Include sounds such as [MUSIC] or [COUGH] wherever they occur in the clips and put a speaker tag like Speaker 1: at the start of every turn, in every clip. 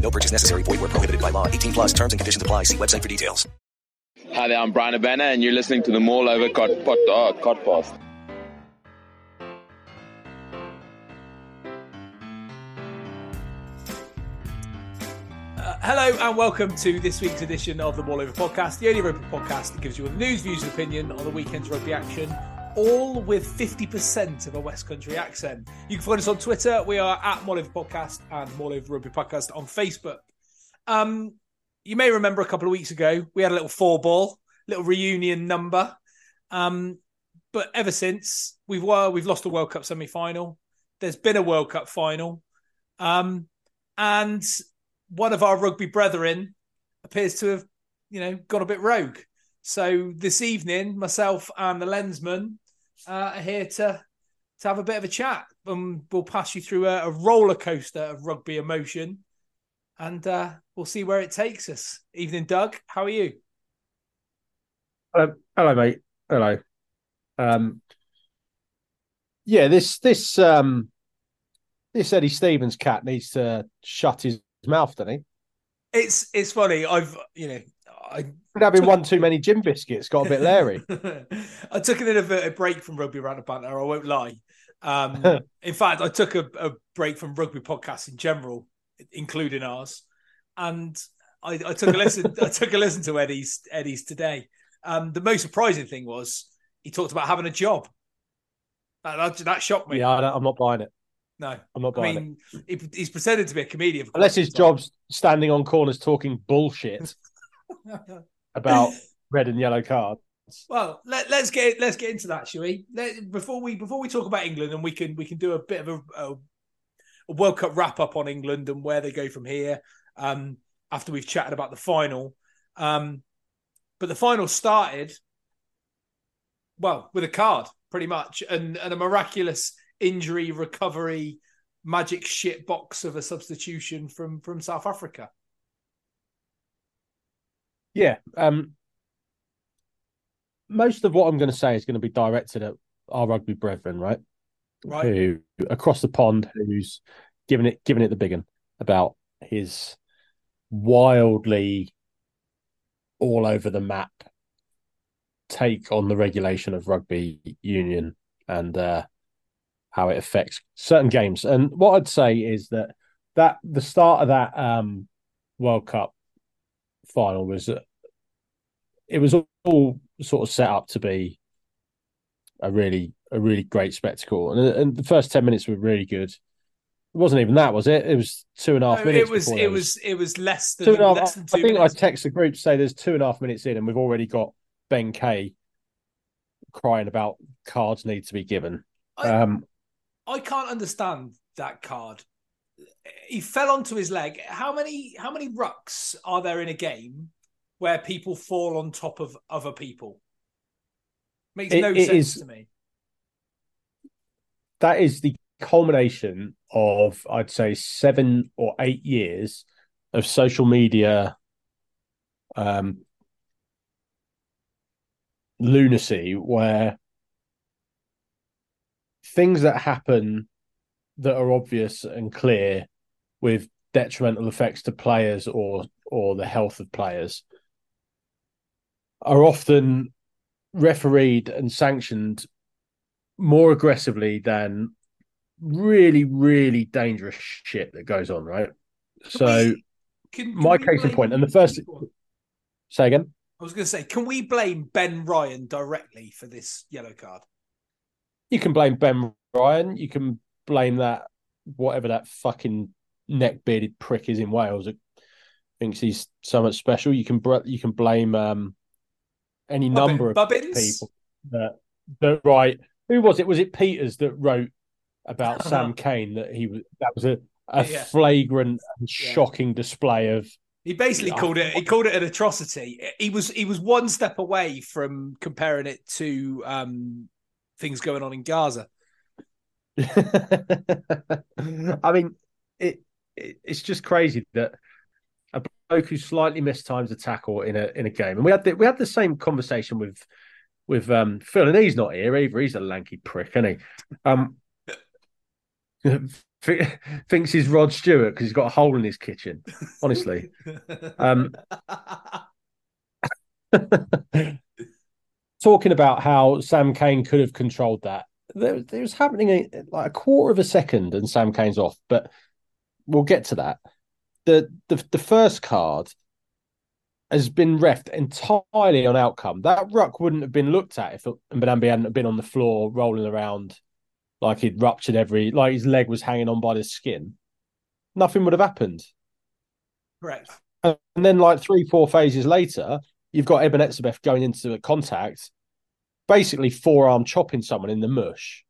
Speaker 1: No purchase necessary. Void where prohibited by law. 18 plus terms and conditions apply. See website for details.
Speaker 2: Hi there, I'm Brian Abena, and you're listening to the Mall Over Cod, pod, uh, Codcast.
Speaker 3: Hello and welcome to this week's edition of the Wall Over Podcast, the only rugby podcast that gives you all the news, views, and opinion on the weekend's rugby action, all with 50% of a West Country accent. You can find us on Twitter. We are at Over Podcast and Over Rugby Podcast on Facebook. Um, you may remember a couple of weeks ago, we had a little four ball, little reunion number. Um, but ever since, we've, we've lost a World Cup semi final. There's been a World Cup final. Um, and one of our rugby brethren appears to have, you know, got a bit rogue. So this evening, myself and the lensman uh, here to to have a bit of a chat, and we'll pass you through a, a roller coaster of rugby emotion, and uh, we'll see where it takes us. Evening, Doug. How are you?
Speaker 4: Hello, hello, mate. Hello. Um, yeah, this this um, this Eddie Stevens cat needs to shut his mouth, doesn't he?
Speaker 3: It's it's funny. I've you know I
Speaker 4: having one too many gym biscuits got a bit leery. [LAUGHS]
Speaker 3: I took an inadvertent break from rugby around the banter. I won't lie. Um, [LAUGHS] in fact, I took a, a, break from rugby podcasts in general, including ours, and I, I took a listen. [LAUGHS] I took a listen to Eddie's Eddie's today. Um, the most surprising thing was he talked about having a job. That, that, that shocked me.
Speaker 4: Yeah, I am not buying it.
Speaker 3: No,
Speaker 4: I'm not buying I
Speaker 3: mean, he, he's pretended to be a comedian.
Speaker 4: Unless his job's standing on corners talking bullshit about red and yellow cards.
Speaker 3: Well, let, us get let's get into that, shall we? Let, before we before we talk about England, and we can we can do a bit of a, a, a World Cup wrap up on England and where they go from here. Um, after we've chatted about the final, um, but the final started well with a card, pretty much, and and a miraculous injury recovery magic shit box of a substitution from from South Africa.
Speaker 4: Yeah. Um, most of what I'm going to say is going to be directed at our rugby brethren, right?
Speaker 3: Right.
Speaker 4: Who across the pond, who's giving it giving it the big one about his wildly all over the map take on the regulation of rugby union and uh, how it affects certain games. And what I'd say is that that the start of that um, World Cup final was it was all sort of set up to be a really a really great spectacle, and, and the first ten minutes were really good. It wasn't even that, was it? It was two and a half
Speaker 3: No,
Speaker 4: minutes.
Speaker 3: it was it was it was less than
Speaker 4: two and a half.
Speaker 3: less than
Speaker 4: I think
Speaker 3: minutes.
Speaker 4: I text the group to say there's two and a half minutes in, and we've already got Ben Kay crying about cards need to be given.
Speaker 3: I-
Speaker 4: Um,
Speaker 3: I can't understand that card. He fell onto his leg. How many how many rucks are there in a game where people fall on top of other people? Makes
Speaker 4: It-
Speaker 3: no
Speaker 4: it
Speaker 3: sense
Speaker 4: is-
Speaker 3: to me.
Speaker 4: that is the culmination of I'd say seven or eight years of social media um lunacy where things that happen that are obvious and clear with detrimental effects to players or or the health of players are often refereed and sanctioned more aggressively than really really dangerous shit that goes on right so
Speaker 3: Can, can
Speaker 4: my case in point and the first say again
Speaker 3: I was going to say, can we blame Ben Ryan directly for this yellow card?
Speaker 4: you can blame Ben Ryan. You can blame that whatever that fucking neck bearded prick is in Wales that thinks he's so much special. You can you can blame um, any number of
Speaker 3: Bubbins?
Speaker 4: people that that right. Who was it? Was it Peters that wrote about Sam Cane that he was that was a a
Speaker 3: Yeah.
Speaker 4: flagrant and shocking display of
Speaker 3: He basically
Speaker 4: Yeah.
Speaker 3: called it. He called it an atrocity. He was he was one step away from comparing it to um, things going on in Gaza. [LAUGHS]
Speaker 4: I mean, it, it it's just crazy that who slightly mistimes a tackle in a in a game, and we had the, we had the same conversation with with um, Phil, and he's not here either. He's a lanky prick, isn't he? Um, [LAUGHS] th- thinks he's Rod Stewart because he's got a hole in his kitchen. Honestly, um, [LAUGHS] talking about how Sam Cane could have controlled that. There, there was happening a, like a quarter of a second, and Sam Cane's off. But we'll get to that. The the the first card has been refed entirely on outcome. That ruck wouldn't have been looked at if Mbonambi hadn't been on the floor rolling around like he'd ruptured every like his leg was hanging on by the skin. Nothing would have happened.
Speaker 3: Correct.
Speaker 4: And then, like three, four phases later, you've got Eben Etzebeth going into a contact, basically forearm chopping someone in the mush,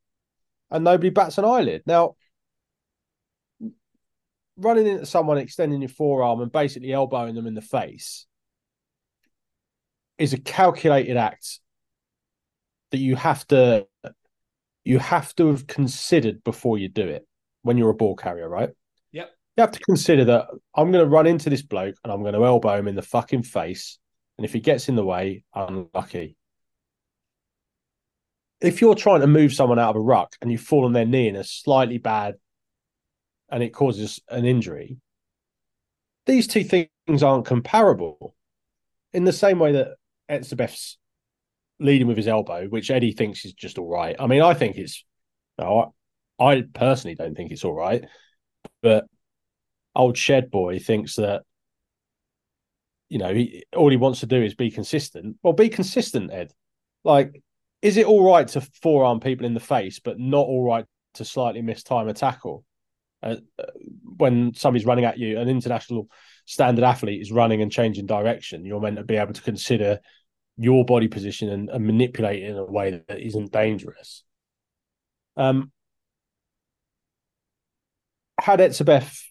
Speaker 4: and nobody bats an eyelid. Now, running into someone, extending your forearm, and basically elbowing them in the face is a calculated act that you have to you have to have considered before you do it when you're a ball carrier, right?
Speaker 3: Yep.
Speaker 4: You have to consider that I'm going to run into this bloke and I'm going to elbow him in the fucking face. And if he gets in the way, unlucky. If you're trying to move someone out of a ruck and you fall on their knee in a slightly bad and it causes an injury, these two things aren't comparable. In the same way that Etzebeth's leading with his elbow, which Eddie thinks is just all right. I mean, I think it's no, I, I personally don't think it's all right, but old shed boy thinks that you know he, all he wants to do is be consistent. Well, be consistent, Ed. Like, is it all right to forearm people in the face, but not all right to slightly miss time a tackle uh, when somebody's running at you? An international standard athlete is running and changing direction. You're meant to be able to consider your body position and, and manipulate it in a way that isn't dangerous. Um, had Etzebeth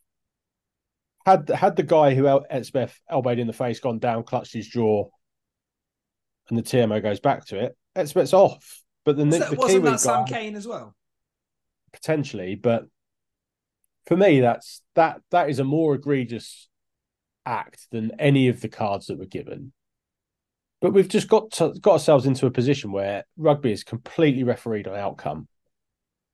Speaker 4: had had the guy who El- Etzebeth elbowed in the face gone down, clutched his jaw, and the TMO goes back to it, Etzebeth's off. But the,
Speaker 3: Was
Speaker 4: the
Speaker 3: wasn't
Speaker 4: Kiwi
Speaker 3: that Sam Cane as well?
Speaker 4: potentially, but for me, that's that that is a more egregious act than any of the cards that were given. But we've just got to, got ourselves into a position where rugby is completely refereed on outcome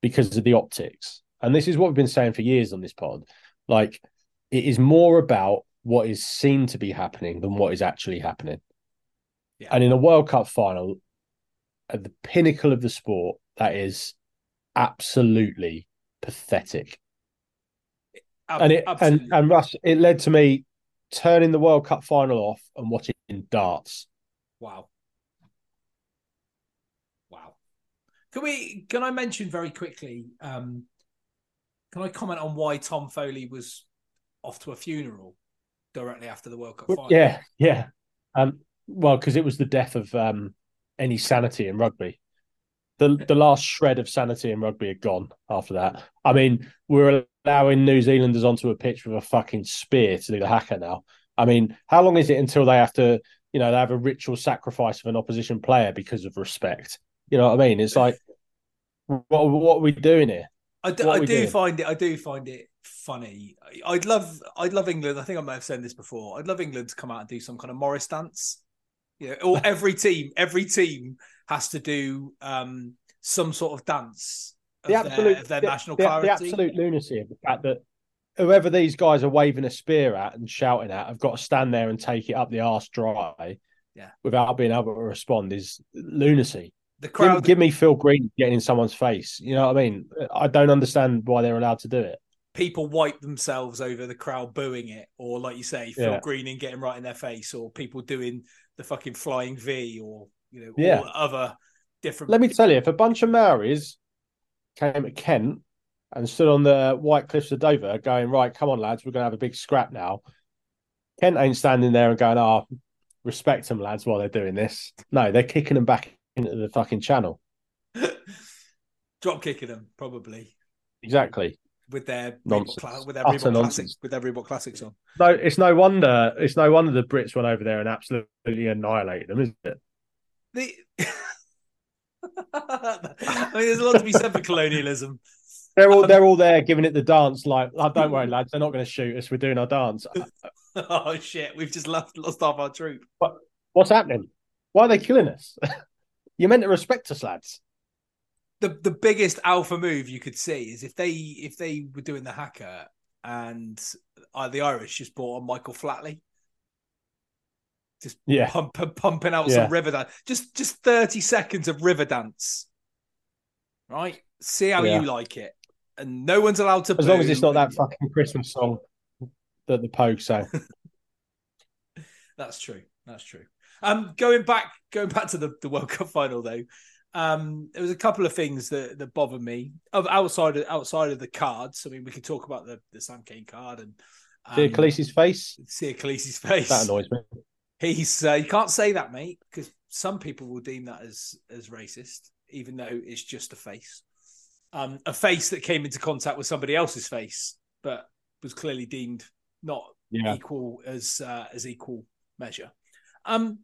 Speaker 4: because of the optics, and this is what we've been saying for years on this pod. Like, it is more about what is seen to be happening than what is actually happening.
Speaker 3: Yeah.
Speaker 4: And in a World Cup final, at the pinnacle of the sport, that is absolutely pathetic. And it
Speaker 3: absolutely.
Speaker 4: and and Russ, it led to me turning the World Cup final off and watching darts.
Speaker 3: Wow. Wow. Can we can I mention very quickly, um, can I comment on why Tom Foley was off to a funeral directly after the World Cup final?
Speaker 4: Yeah, yeah. Um, well, because it was the death of um any sanity in rugby. The the last shred of sanity in rugby had gone after that. I mean, we're allowing New Zealanders onto a pitch with a fucking spear to do the haka now. I mean, how long is it until they have to, you know, they have a ritual sacrifice of an opposition player because of respect? You know what I mean? It's like, what what are we doing here?
Speaker 3: I do, I do
Speaker 4: doing?
Speaker 3: find it. I do find it funny. I'd love. I'd love England. I think I might have said this before. I'd love England to come out and do some kind of Morris dance. You know, or [LAUGHS] every team, every team has to do um, some sort of dance
Speaker 4: The
Speaker 3: their,
Speaker 4: absolute,
Speaker 3: of their
Speaker 4: the,
Speaker 3: national
Speaker 4: the, the absolute lunacy of the fact that whoever these guys are waving a spear at and shouting at have got to stand there and take it up the arse dry
Speaker 3: Yeah.
Speaker 4: without being able to respond is lunacy.
Speaker 3: The
Speaker 4: Give,
Speaker 3: crowd,
Speaker 4: give me Phil Green getting in someone's face. You know what I mean? I don't understand why they're allowed to do it.
Speaker 3: people wipe themselves over the crowd booing it, or like you say, Phil
Speaker 4: Yeah.
Speaker 3: Greening getting right in their face, or people doing the fucking flying V, or you know,
Speaker 4: Yeah.
Speaker 3: other different.
Speaker 4: Let me tell you, if a bunch of Maoris came to Kent and stood on the White Cliffs of Dover going, right, come on, lads, we're going to have a big scrap now. Kent ain't standing there and going, oh, respect them, lads, while they're doing this. No, they're kicking them back into the fucking channel. [LAUGHS]
Speaker 3: drop kicking them probably
Speaker 4: Exactly.
Speaker 3: with their
Speaker 4: Nonsense.
Speaker 3: cla- with their
Speaker 4: Utter
Speaker 3: Reebok classics with their Reebok classics on.
Speaker 4: No, it's no wonder. It's no wonder the Brits went over there and absolutely annihilated them, isn't it?
Speaker 3: The... [LAUGHS] I mean, there's a lot to be said for colonialism. [LAUGHS]
Speaker 4: They're all
Speaker 3: Um,
Speaker 4: they're all there giving it the dance. Like, oh, don't worry, [LAUGHS] lads, they're not going to shoot us. We're doing our dance. [LAUGHS]
Speaker 3: oh shit, we've just lost lost half our troop.
Speaker 4: What's happening? Why are they killing us? You're meant to respect us, lads.
Speaker 3: the the biggest alpha move you could see is if they if they were doing the haka and uh, the Irish just bought on Michael Flatley, just
Speaker 4: Yeah.
Speaker 3: pump, pumping out
Speaker 4: Yeah.
Speaker 3: some river dance, just just thirty seconds of river dance, right? See how
Speaker 4: Yeah.
Speaker 3: you like it, and no one's allowed to.
Speaker 4: As long as it's not that fucking Christmas song that the Pogue sang. [LAUGHS]
Speaker 3: That's true. That's true. Um, going back, going back to the, the World Cup final though, um, there was a couple of things that, that bothered me of outside of outside of the cards. I mean, we could talk about the the Sam Cane card and
Speaker 4: See
Speaker 3: um,
Speaker 4: Kolisi's face?
Speaker 3: see Kolisi's face.
Speaker 4: That annoys me.
Speaker 3: He's uh, you can't say that, mate, because some people will deem that as as racist, even though it's just a face, um, a face that came into contact with somebody else's face, but was clearly deemed not
Speaker 4: Yeah.
Speaker 3: equal as uh, as equal measure. Um,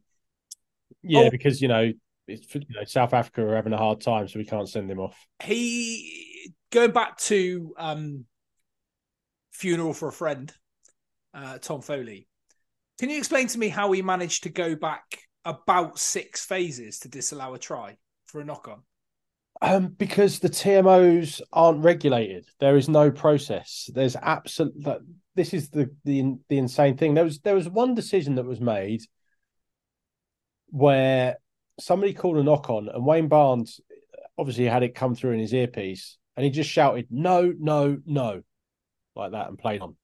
Speaker 4: Yeah,
Speaker 3: Oh.
Speaker 4: because you know, it's, you know, South Africa are having a hard time, so we can't send him off.
Speaker 3: he going back to um, funeral for a friend, uh, Tom Foley. Can you explain to me how he managed to go back about six phases to disallow a try for a knock on?
Speaker 4: Um, because the TMOs aren't regulated. There is no process. There's absolute. This is the the the insane thing. There was there was one decision that was made where somebody called a knock on, and Wayne Barnes obviously had it come through in his earpiece, and he just shouted no, no, no, like that, and played on.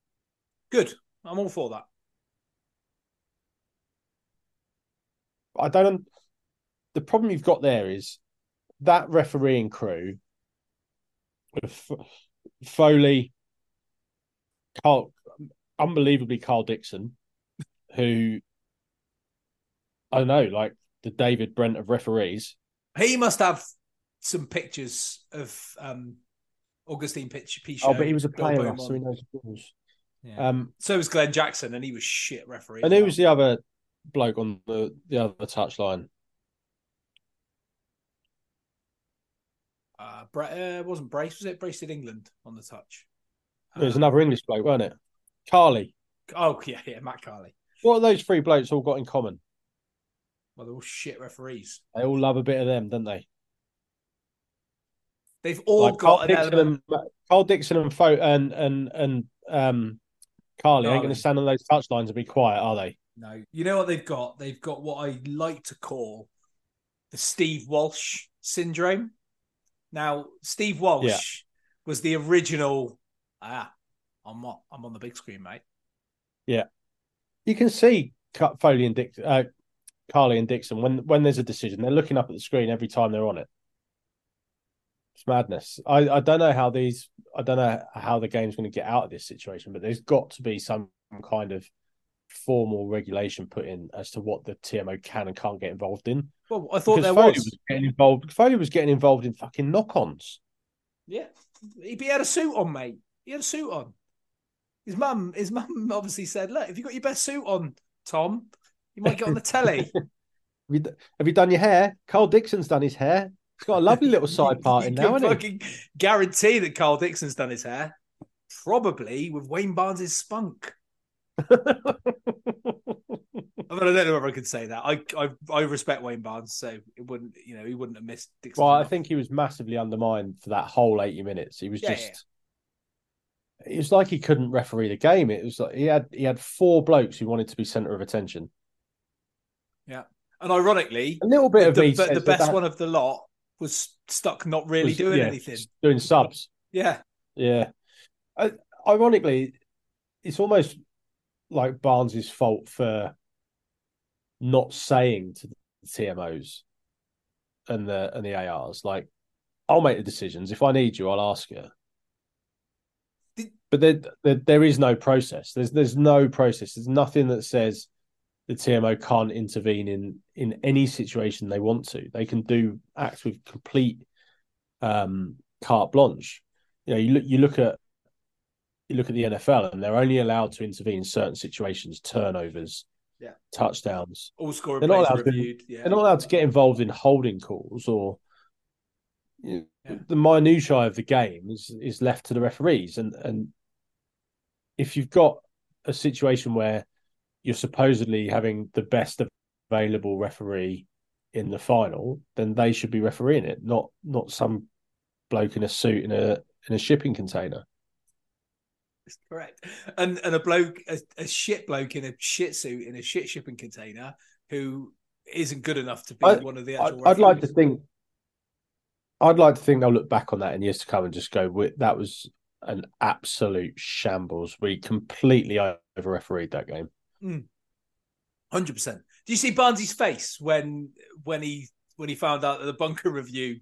Speaker 3: Good. I'm all for that.
Speaker 4: I don't. The problem you've got there is that refereeing crew Foley, Karl, unbelievably Karl Dickson, who I don't know, like the David Brent of referees.
Speaker 3: He must have some pictures of um, Augustine Pitch. Pichot,
Speaker 4: Oh, but he was a player, so he knows the rules.
Speaker 3: Yeah.
Speaker 4: Um,
Speaker 3: so was Glenn Jackson, and he was shit referee.
Speaker 4: and who was the other bloke on the the other touchline?
Speaker 3: Uh, Bra- uh, wasn't Brace, was it? Brace did England on the touch.
Speaker 4: There was
Speaker 3: Uh,
Speaker 4: another English bloke, wasn't it? Carley.
Speaker 3: Oh, yeah, yeah, Matt Carley.
Speaker 4: What have those three blokes all got in common?
Speaker 3: Well, they're all shit referees.
Speaker 4: They all love a bit of them, don't they?
Speaker 3: They've all
Speaker 4: like
Speaker 3: got Karl
Speaker 4: Dickson
Speaker 3: element.
Speaker 4: and Karl Dickson and Fo- and and and um Carley ain't going to stand on those touchlines and be quiet, are they?
Speaker 3: No, you know what they've got? They've got what I like to call the Steve Walsh syndrome. Now, Steve Walsh
Speaker 4: Yeah.
Speaker 3: was the original. Ah, I'm not, I'm on the big screen, mate.
Speaker 4: Yeah, you can see Cut- Foley and Dick, uh, Carley and Dickson when when there's a decision, they're looking up at the screen every time they're on it. It's madness. I, I don't know how these. I don't know how the game's going to get out of this situation, but there's got to be some kind of formal regulation put in as to what the TMO can and can't get involved in.
Speaker 3: Well, I thought
Speaker 4: Because
Speaker 3: there
Speaker 4: Foley
Speaker 3: was.
Speaker 4: was getting involved. Foley was getting involved in fucking knock-ons.
Speaker 3: Yeah, he, he had a suit on, mate. He had a suit on. His mum, his mum [LAUGHS] obviously said, "Look, if you got your best suit on, Tom, you might get on the telly." [LAUGHS]
Speaker 4: Have you, done your hair? Karl Dickson's done his hair. He's got a lovely little [LAUGHS] side part in now, he?
Speaker 3: guarantee that Karl Dickson's done his hair, probably with Wayne Barnes' spunk. [LAUGHS] I mean, I don't know whether I could say that. I I, I respect Wayne Barnes, so it wouldn't, you know, he wouldn't have missed. Dickson
Speaker 4: well, I think he was massively undermined for that whole 80 minutes. He was
Speaker 3: Yeah,
Speaker 4: just. It was like he couldn't referee the game. It was like he had he had four blokes who wanted to be centre of attention.
Speaker 3: yeah. And ironically,
Speaker 4: A little bit of
Speaker 3: the, but the best
Speaker 4: that
Speaker 3: one of the lot was stuck not really
Speaker 4: was-
Speaker 3: doing
Speaker 4: yeah,
Speaker 3: anything.
Speaker 4: doing subs.
Speaker 3: Yeah,
Speaker 4: Yeah. I, ironically, it's almost like Barnes's fault for not saying to the TMOs and the and the ARs like, "I'll make the decisions. If I need you, I'll ask you."
Speaker 3: Did-
Speaker 4: But there, there, there is no process. There's there's no process. There's nothing that says the TMO can't intervene in in any situation they want to. They can do acts with complete um, carte blanche. You know, you look you look at you look at the NFL and they're only allowed to intervene in certain situations, turnovers,
Speaker 3: Yeah.
Speaker 4: touchdowns.
Speaker 3: all scoring
Speaker 4: They're not allowed to-
Speaker 3: reviewed. Yeah,
Speaker 4: They're not allowed to get involved in holding calls or
Speaker 3: Yeah.
Speaker 4: the minutiae of the game is is left to the referees. And and if you've got a situation where you're supposedly having the best available referee in the final, then they should be refereeing it, not not some bloke in a suit in a in a shipping container.
Speaker 3: That's correct. And and a bloke, a, a shit bloke in a shit suit in a shit shipping container who isn't good enough to be
Speaker 4: I-
Speaker 3: one of the actual.
Speaker 4: I'd like to think. I'd like to think they'll look back on that in years to come and just go, "That was an absolute shambles. We completely over refereed that game."
Speaker 3: Hundred percent. Do you see Barnsley's face when when he when he found out that the bunker review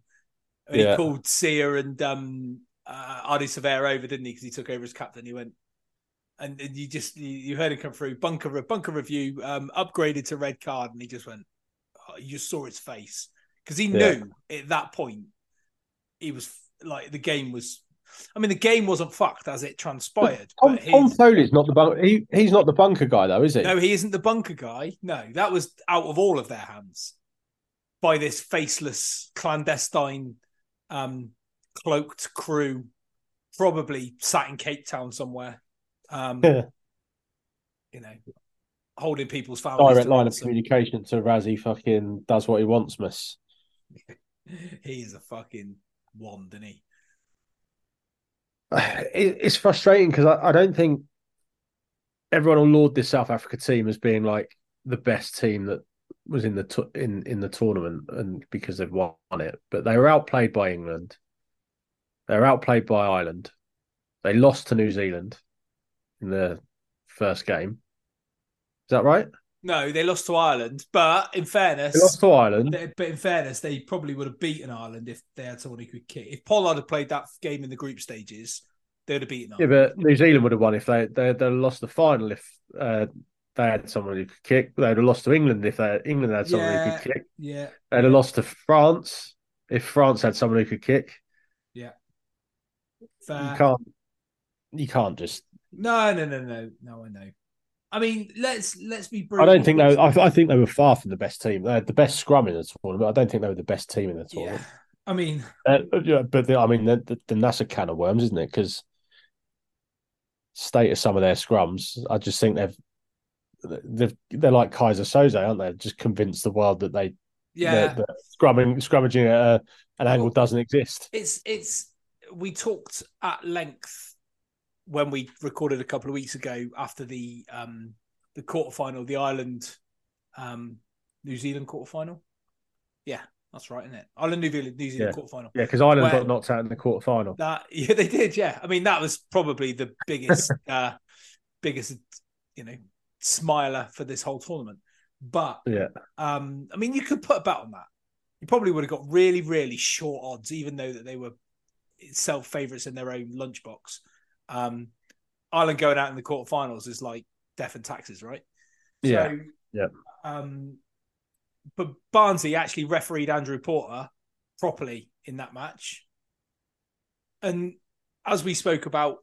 Speaker 3: and he called Sear and um uh, Ardie Savea over, didn't he? Because he took over as captain. He went and, and you just you, you heard him come through bunker bunker review um upgraded to red card, and he just went. Oh, you just saw his face because he
Speaker 4: Yeah.
Speaker 3: knew at that point he was like the game was. I mean, the game wasn't fucked as it transpired.
Speaker 4: Tom,
Speaker 3: but
Speaker 4: Tom Foley's not the bunker. He, he's not the bunker guy though, is he?
Speaker 3: no, he isn't the bunker guy. No, that was out of all of their hands by this faceless, clandestine, um, cloaked crew, probably sat in Cape Town somewhere. Um,
Speaker 4: Yeah. [LAUGHS]
Speaker 3: you know, holding people's families.
Speaker 4: Direct
Speaker 3: to
Speaker 4: line of communication to Rassie. Fucking does what he wants, miss. [LAUGHS]
Speaker 3: He is a fucking wand, isn't he? [SIGHS]
Speaker 4: It, it's frustrating because I, I don't think everyone will laud this South Africa team as being like the best team that was in the t- in in the tournament, and because they've won it, but they were outplayed by England. They were outplayed by Ireland. They lost to New Zealand in the first game. Is that right?
Speaker 3: No, they lost to Ireland, but in fairness,
Speaker 4: They lost to Ireland.
Speaker 3: They- But in fairness, they probably would have beaten Ireland if they had someone who could kick. If Pollard had played that game in the group stages, they would have beaten
Speaker 4: Yeah, but New Zealand would have won if they they they'd lost the final if uh, they had someone who could kick. They'd have lost to England if they England had someone who could kick.
Speaker 3: yeah,
Speaker 4: They'd have lost to France if France had someone who could kick.
Speaker 3: Fair.
Speaker 4: You can't. You can't just.
Speaker 3: No, no, no, no, no. I know. I mean, let's let's be. Brutal.
Speaker 4: I don't think they. I, I think they were far from the best team. They had the best scrum in the tournament. I don't think they were the best team in the
Speaker 3: Yeah,
Speaker 4: tournament.
Speaker 3: I mean,
Speaker 4: Uh, yeah, but the, I mean, the, the, then that's a can of worms, isn't it? Because state of some of their scrums, I just think they've. They've, they're like Keyser Söze, aren't they? Just convinced the world that they
Speaker 3: yeah,
Speaker 4: that, that scrumming scrummaging at a, an angle doesn't exist.
Speaker 3: it's it's. We talked at length when we recorded a couple of weeks ago after the um the quarterfinal, the Ireland um New Zealand quarterfinal. Yeah, that's right, isn't it? Ireland New Zealand New Zealand
Speaker 4: Yeah.
Speaker 3: quarterfinal.
Speaker 4: Yeah, because Ireland got knocked out in the quarter final.
Speaker 3: That [LAUGHS] yeah, they did. Yeah, I mean that was probably the biggest, [LAUGHS] uh biggest, you know, smiler for this whole tournament. But
Speaker 4: Yeah,
Speaker 3: um, I mean, you could put a bet on that. You probably would have got really, really short odds, even though that they were self favourites in their own lunchbox. Um, Ireland going out in the quarterfinals is like death and taxes, right?
Speaker 4: Yeah.
Speaker 3: So,
Speaker 4: Yeah.
Speaker 3: Um, but Barnsley actually refereed Andrew Porter properly in that match, and as we spoke about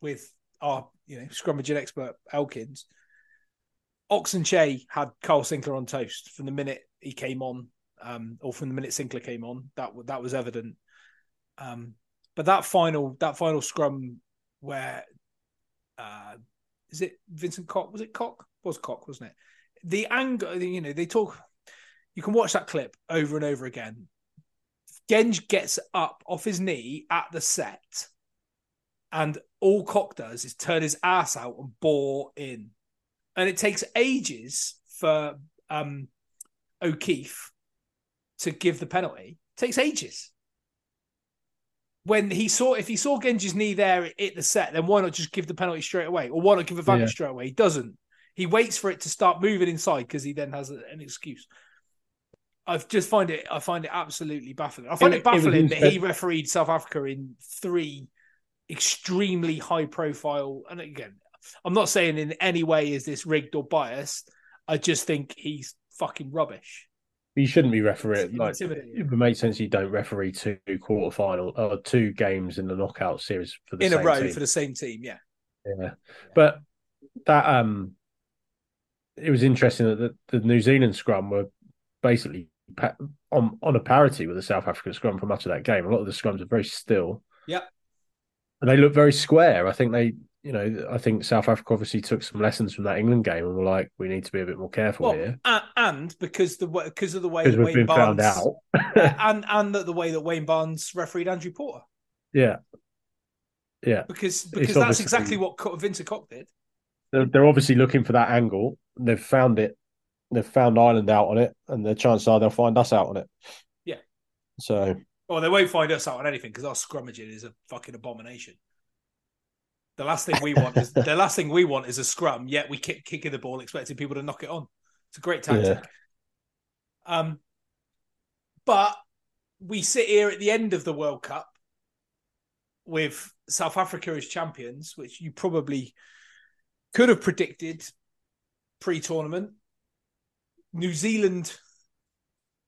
Speaker 3: with our, you know, scrummaging expert Elkins, Ox Nché had Carl Sinckler on toast from the minute he came on, um, or from the minute Sinckler came on. That that was evident. Um, but that final that final scrum where uh, is it Vincent Cock? Was it Koch? Was Cock, wasn't it? The anger, you know, they talk. You can watch that clip over and over again. Genge gets up off his knee at the set, and all Cock does is turn his ass out and bore in, and it takes ages for um, O'Keeffe to give the penalty. It takes ages when he saw if he saw Genge's knee there at the set, then why not just give the penalty straight away, or why not give advantage yeah. straight away? He doesn't. He waits for it to start moving inside because he then has an excuse. I just find it. I find it absolutely baffling. I find it, it baffling it that he refereed South Africa in three extremely high-profile. And again, I'm not saying in any way is this rigged or biased. I just think he's fucking rubbish.
Speaker 4: You shouldn't be refereeing. Like it would make sense you don't referee two quarterfinal or uh, two games in the knockout series
Speaker 3: for the in a row team. for the same team. Yeah.
Speaker 4: yeah, yeah. But that um, it was interesting that the, the New Zealand scrum were basically on on a parity with the South African scrum for much of that game. A lot of the scrums are very still.
Speaker 3: Yeah.
Speaker 4: And they look very square. I think they you know, I think South Africa obviously took some lessons from that England game and were like, we need to be a bit more careful well, here.
Speaker 3: And because the because of the way that Wayne been Barnes, found out, [LAUGHS] [LAUGHS] and and the, the way that Wayne Barnes refereed Andrew Porter.
Speaker 4: Yeah, yeah.
Speaker 3: Because because that's exactly what Vincent Cock did.
Speaker 4: They're, they're obviously looking for that angle. They've found it. They've found Ireland out on it, and the chances are they'll find us out on it.
Speaker 3: Yeah.
Speaker 4: So.
Speaker 3: Well, they won't find us out on anything because our scrummaging is a fucking abomination. The last thing we want is the last thing we want is a scrum. Yet we kick kicking the ball, expecting people to knock it on. It's a great tactic. Yeah. Um, but we sit here at the end of the World Cup with South Africa as champions, which you probably could have predicted pre-tournament. New Zealand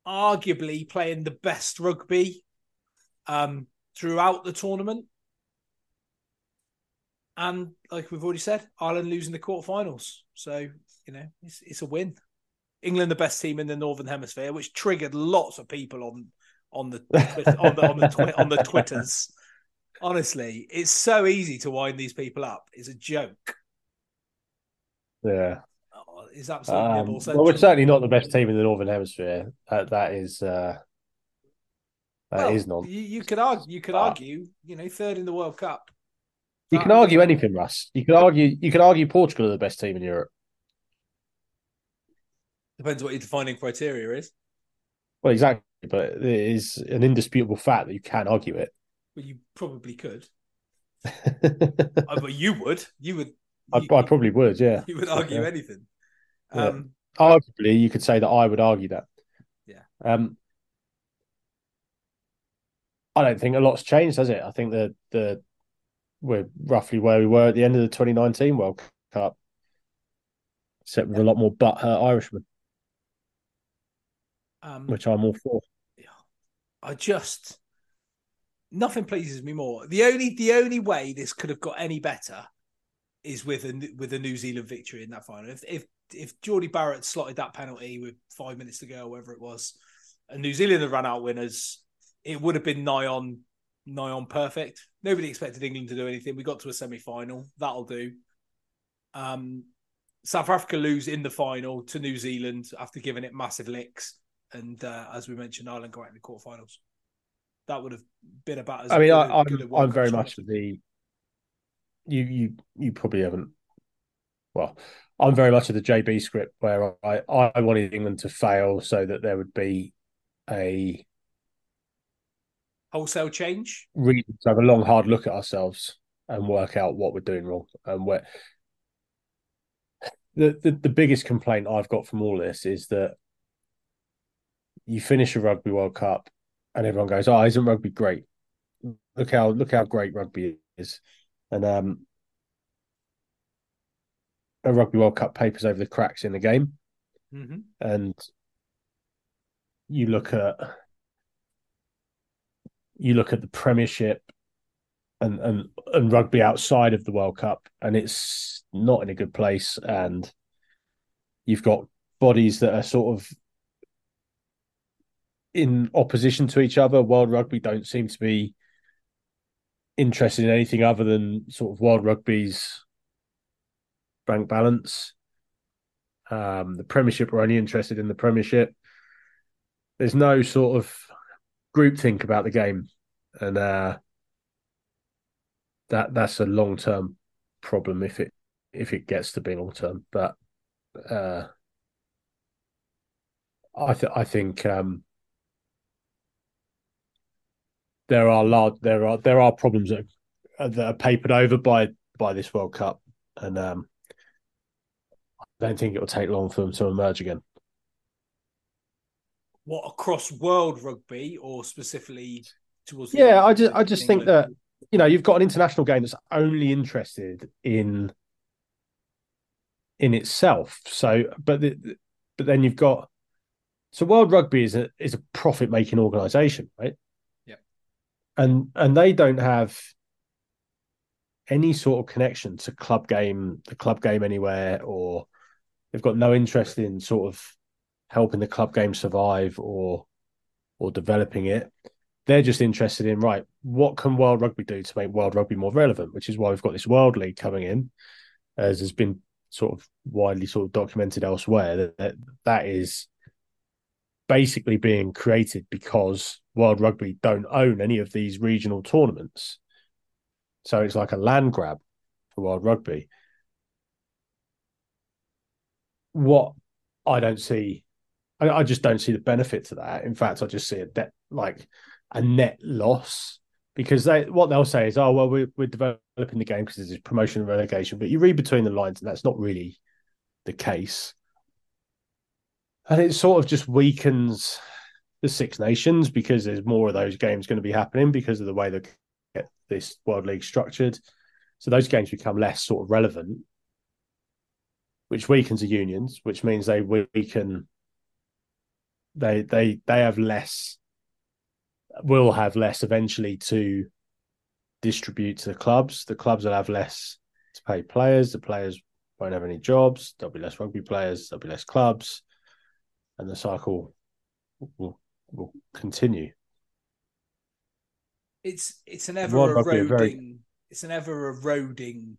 Speaker 3: arguably playing the best rugby um, throughout the tournament. And like we've already said, Ireland losing the quarterfinals. So, you know, it's, it's a win. England, the best team in the Northern Hemisphere, which triggered lots of people on on the on the on the, twi- on the twitters. [LAUGHS] Honestly, it's so easy to wind these people up. It's a joke.
Speaker 4: Yeah,
Speaker 3: oh, it's absolutely. Um,
Speaker 4: well, we're certainly not the best team in the Northern Hemisphere. That that is uh, that well, is not.
Speaker 3: You, you, could argue. You could argue. You know, third in the World Cup.
Speaker 4: You can argue anything, Russ. You can argue. You can argue Portugal are the best team in Europe.
Speaker 3: Depends what your defining criteria is.
Speaker 4: Well, exactly, but it is an indisputable fact that you can argue it.
Speaker 3: Well, you probably could. I, [LAUGHS] but you would. You would.
Speaker 4: You, I, I, probably would. Yeah.
Speaker 3: You would argue yeah. anything. Um.
Speaker 4: Arguably, you could say that I would argue that.
Speaker 3: Yeah.
Speaker 4: Um, I don't think a lot's changed, has it? I think the the we're roughly where we were at the end of the 2019 World Cup, except with a lot more butt hurt Irishmen, um, which I'm all for.
Speaker 3: I just nothing pleases me more. The only the only way this could have got any better is with a with a New Zealand victory in that final. If if if Jordie Barrett slotted that penalty with five minutes to go, whatever it was, and New Zealand had run out winners, it would have been nigh on nigh on perfect. Nobody expected England to do anything. We got to a semi final. That'll do. Um, South Africa lose in the final to New Zealand after giving it massive licks. And uh, as we mentioned, Ireland go out in the quarterfinals. That would have been about as
Speaker 4: I mean, I, am I'm very much the you you you probably haven't well, I'm very much of the JB script where I, I wanted England to fail so that there would be a
Speaker 3: wholesale change?
Speaker 4: Really, to have a long, hard look at ourselves and work out what we're doing wrong and where. The, the the biggest complaint I've got from all this is that you finish a Rugby World Cup and everyone goes, "Oh, isn't rugby great? Look how look how great rugby is," and um, a Rugby World Cup papers over the cracks in the game,
Speaker 3: mm-hmm.
Speaker 4: and you look at you look at the Premiership and and and rugby outside of the World Cup, and it's not in a good place. And you've got bodies that are sort of in opposition to each other. World Rugby don't seem to be interested in anything other than sort of World Rugby's bank balance. Um, the Premiership are only interested in the Premiership. There's no sort of groupthink about the game, and uh, that that's a long term problem if it if it gets to be long term. But uh, I th- I think um, there are large there are there are problems that are, that are papered over by by this World Cup, and um, I don't think it will take long for them to emerge again.
Speaker 3: What across world rugby or specifically towards?
Speaker 4: Yeah, I just I just think that you know you've got an international game that's only interested in in itself. So, but the, but then you've got so World Rugby is a is a profit making organisation, right?
Speaker 3: Yeah,
Speaker 4: and and they don't have any sort of connection to club game, the club game anywhere, or they've got no interest in sort of helping the club game survive or or developing it. They're just interested in right, what can World Rugby do to make World Rugby more relevant? Which is why we've got this World League coming in, as has been sort of widely sort of documented elsewhere. That that, that is basically being created because World Rugby don't own any of these regional tournaments. So it's like a land grab for World Rugby. What I don't see, I, I just don't see the benefit to that. In fact, I just see a debt like a net loss because they what they'll say is, oh well, we're we're developing the game because this is promotion and relegation. But you read between the lines, and that's not really the case. And it sort of just weakens the Six Nations because there's more of those games going to be happening because of the way they get this World League structured. So those games become less sort of relevant, which weakens the unions, which means they weaken. They they they have less will have less eventually to distribute to the clubs. The clubs will have less to pay players. The players won't have any jobs. There'll be less rugby players. There'll be less clubs, and the cycle will will continue.
Speaker 3: It's it's an ever eroding. Very... It's an ever eroding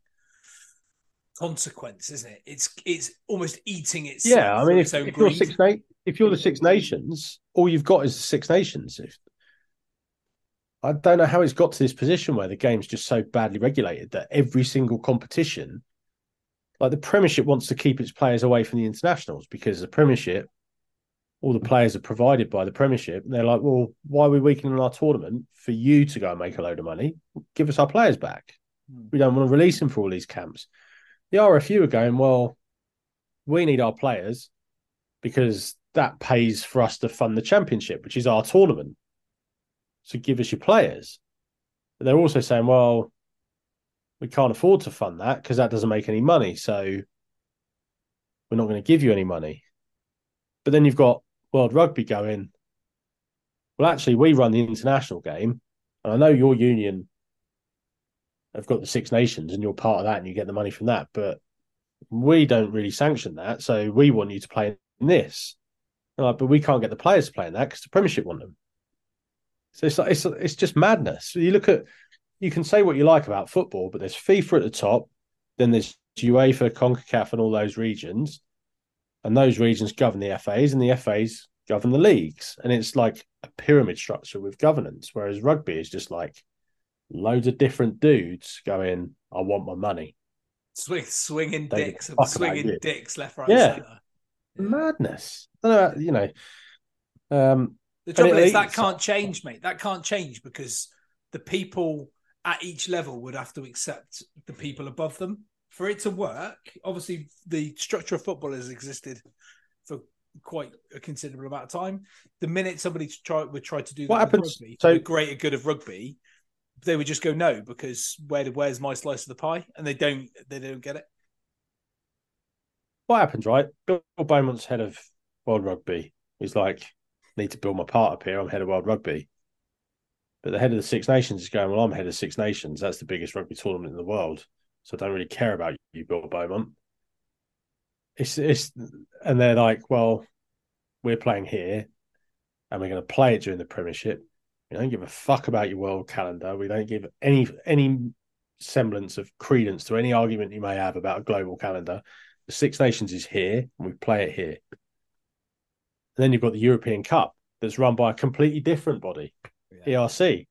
Speaker 3: consequence, isn't it? It's it's almost eating its.
Speaker 4: Yeah, I mean, if, if you're six na- if you're the Six Nations, all you've got is the Six Nations. If I don't know how it's got to this position where the game's just so badly regulated that every single competition, like the Premiership, wants to keep its players away from the internationals because the Premiership, all the players are provided by the Premiership. And they're like, well, why are we weakening our tournament for you to go and make a load of money? Give us our players back. Hmm. We don't want to release them for all these camps. The RFU are going, well, we need our players because that pays for us to fund the championship, which is our tournament. So give us your players. But they're also saying, well, we can't afford to fund that because that doesn't make any money. So we're not going to give you any money. But then you've got World Rugby going, well, actually, we run the international game. And I know your union have got the Six Nations and you're part of that and you get the money from that. But we don't really sanction that. So we want you to play in this. Like, but we can't get the players to play in that because the Premiership want them. So it's like, it's it's just madness. You look at you can say what you like about football, but there's FIFA at the top, then there's UEFA, CONCACAF, and all those regions, and those regions govern the FAs, and the FAs govern the leagues, and it's like a pyramid structure with governance. Whereas rugby is just like loads of different dudes going, "I want my money."
Speaker 3: Swing, swinging they dicks, swinging dicks left, right,
Speaker 4: yeah. center. Madness. Know, you know. Um,
Speaker 3: the trouble is that can't change, mate. That can't change because the people at each level would have to accept the people above them for it to work. Obviously, the structure of football has existed for quite a considerable amount of time. The minute somebody try would try to do
Speaker 4: what happens
Speaker 3: rugby, so the greater good of rugby, they would just go no because where where's my slice of the pie, and they don't they don't get it.
Speaker 4: What happens, right? Bill Beaumont's head of World Rugby. He's like, need to build my part up here. I'm head of World Rugby. But the head of the Six Nations is going, Well, I'm head of Six Nations. That's the biggest rugby tournament in the world. So I don't really care about you, Bill Beaumont. It's it's and they're like, Well, we're playing here and we're going to play it during the premiership. We don't give a fuck about your world calendar. We don't give any any semblance of credence to any argument you may have about a global calendar. The Six Nations is here, and we play it here. And then you've got the European Cup that's run by a completely different body, yeah. ERC.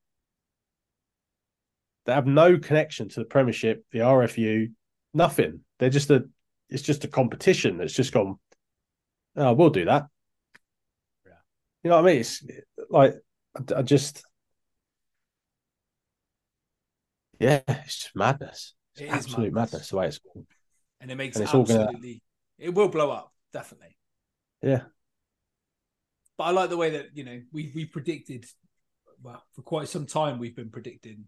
Speaker 4: They have no connection to the Premiership, the RFU, nothing. They're just a it's just a competition that's just gone. Oh, we'll do that. Yeah. You know what I mean? It's like I, I just yeah, it's just madness. It's it absolute madness. madness. the way it's
Speaker 3: going. And it makes and it's absolutely all gonna... it will blow up, definitely.
Speaker 4: Yeah.
Speaker 3: But I like the way that, you know, we we predicted well, for quite some time we've been predicting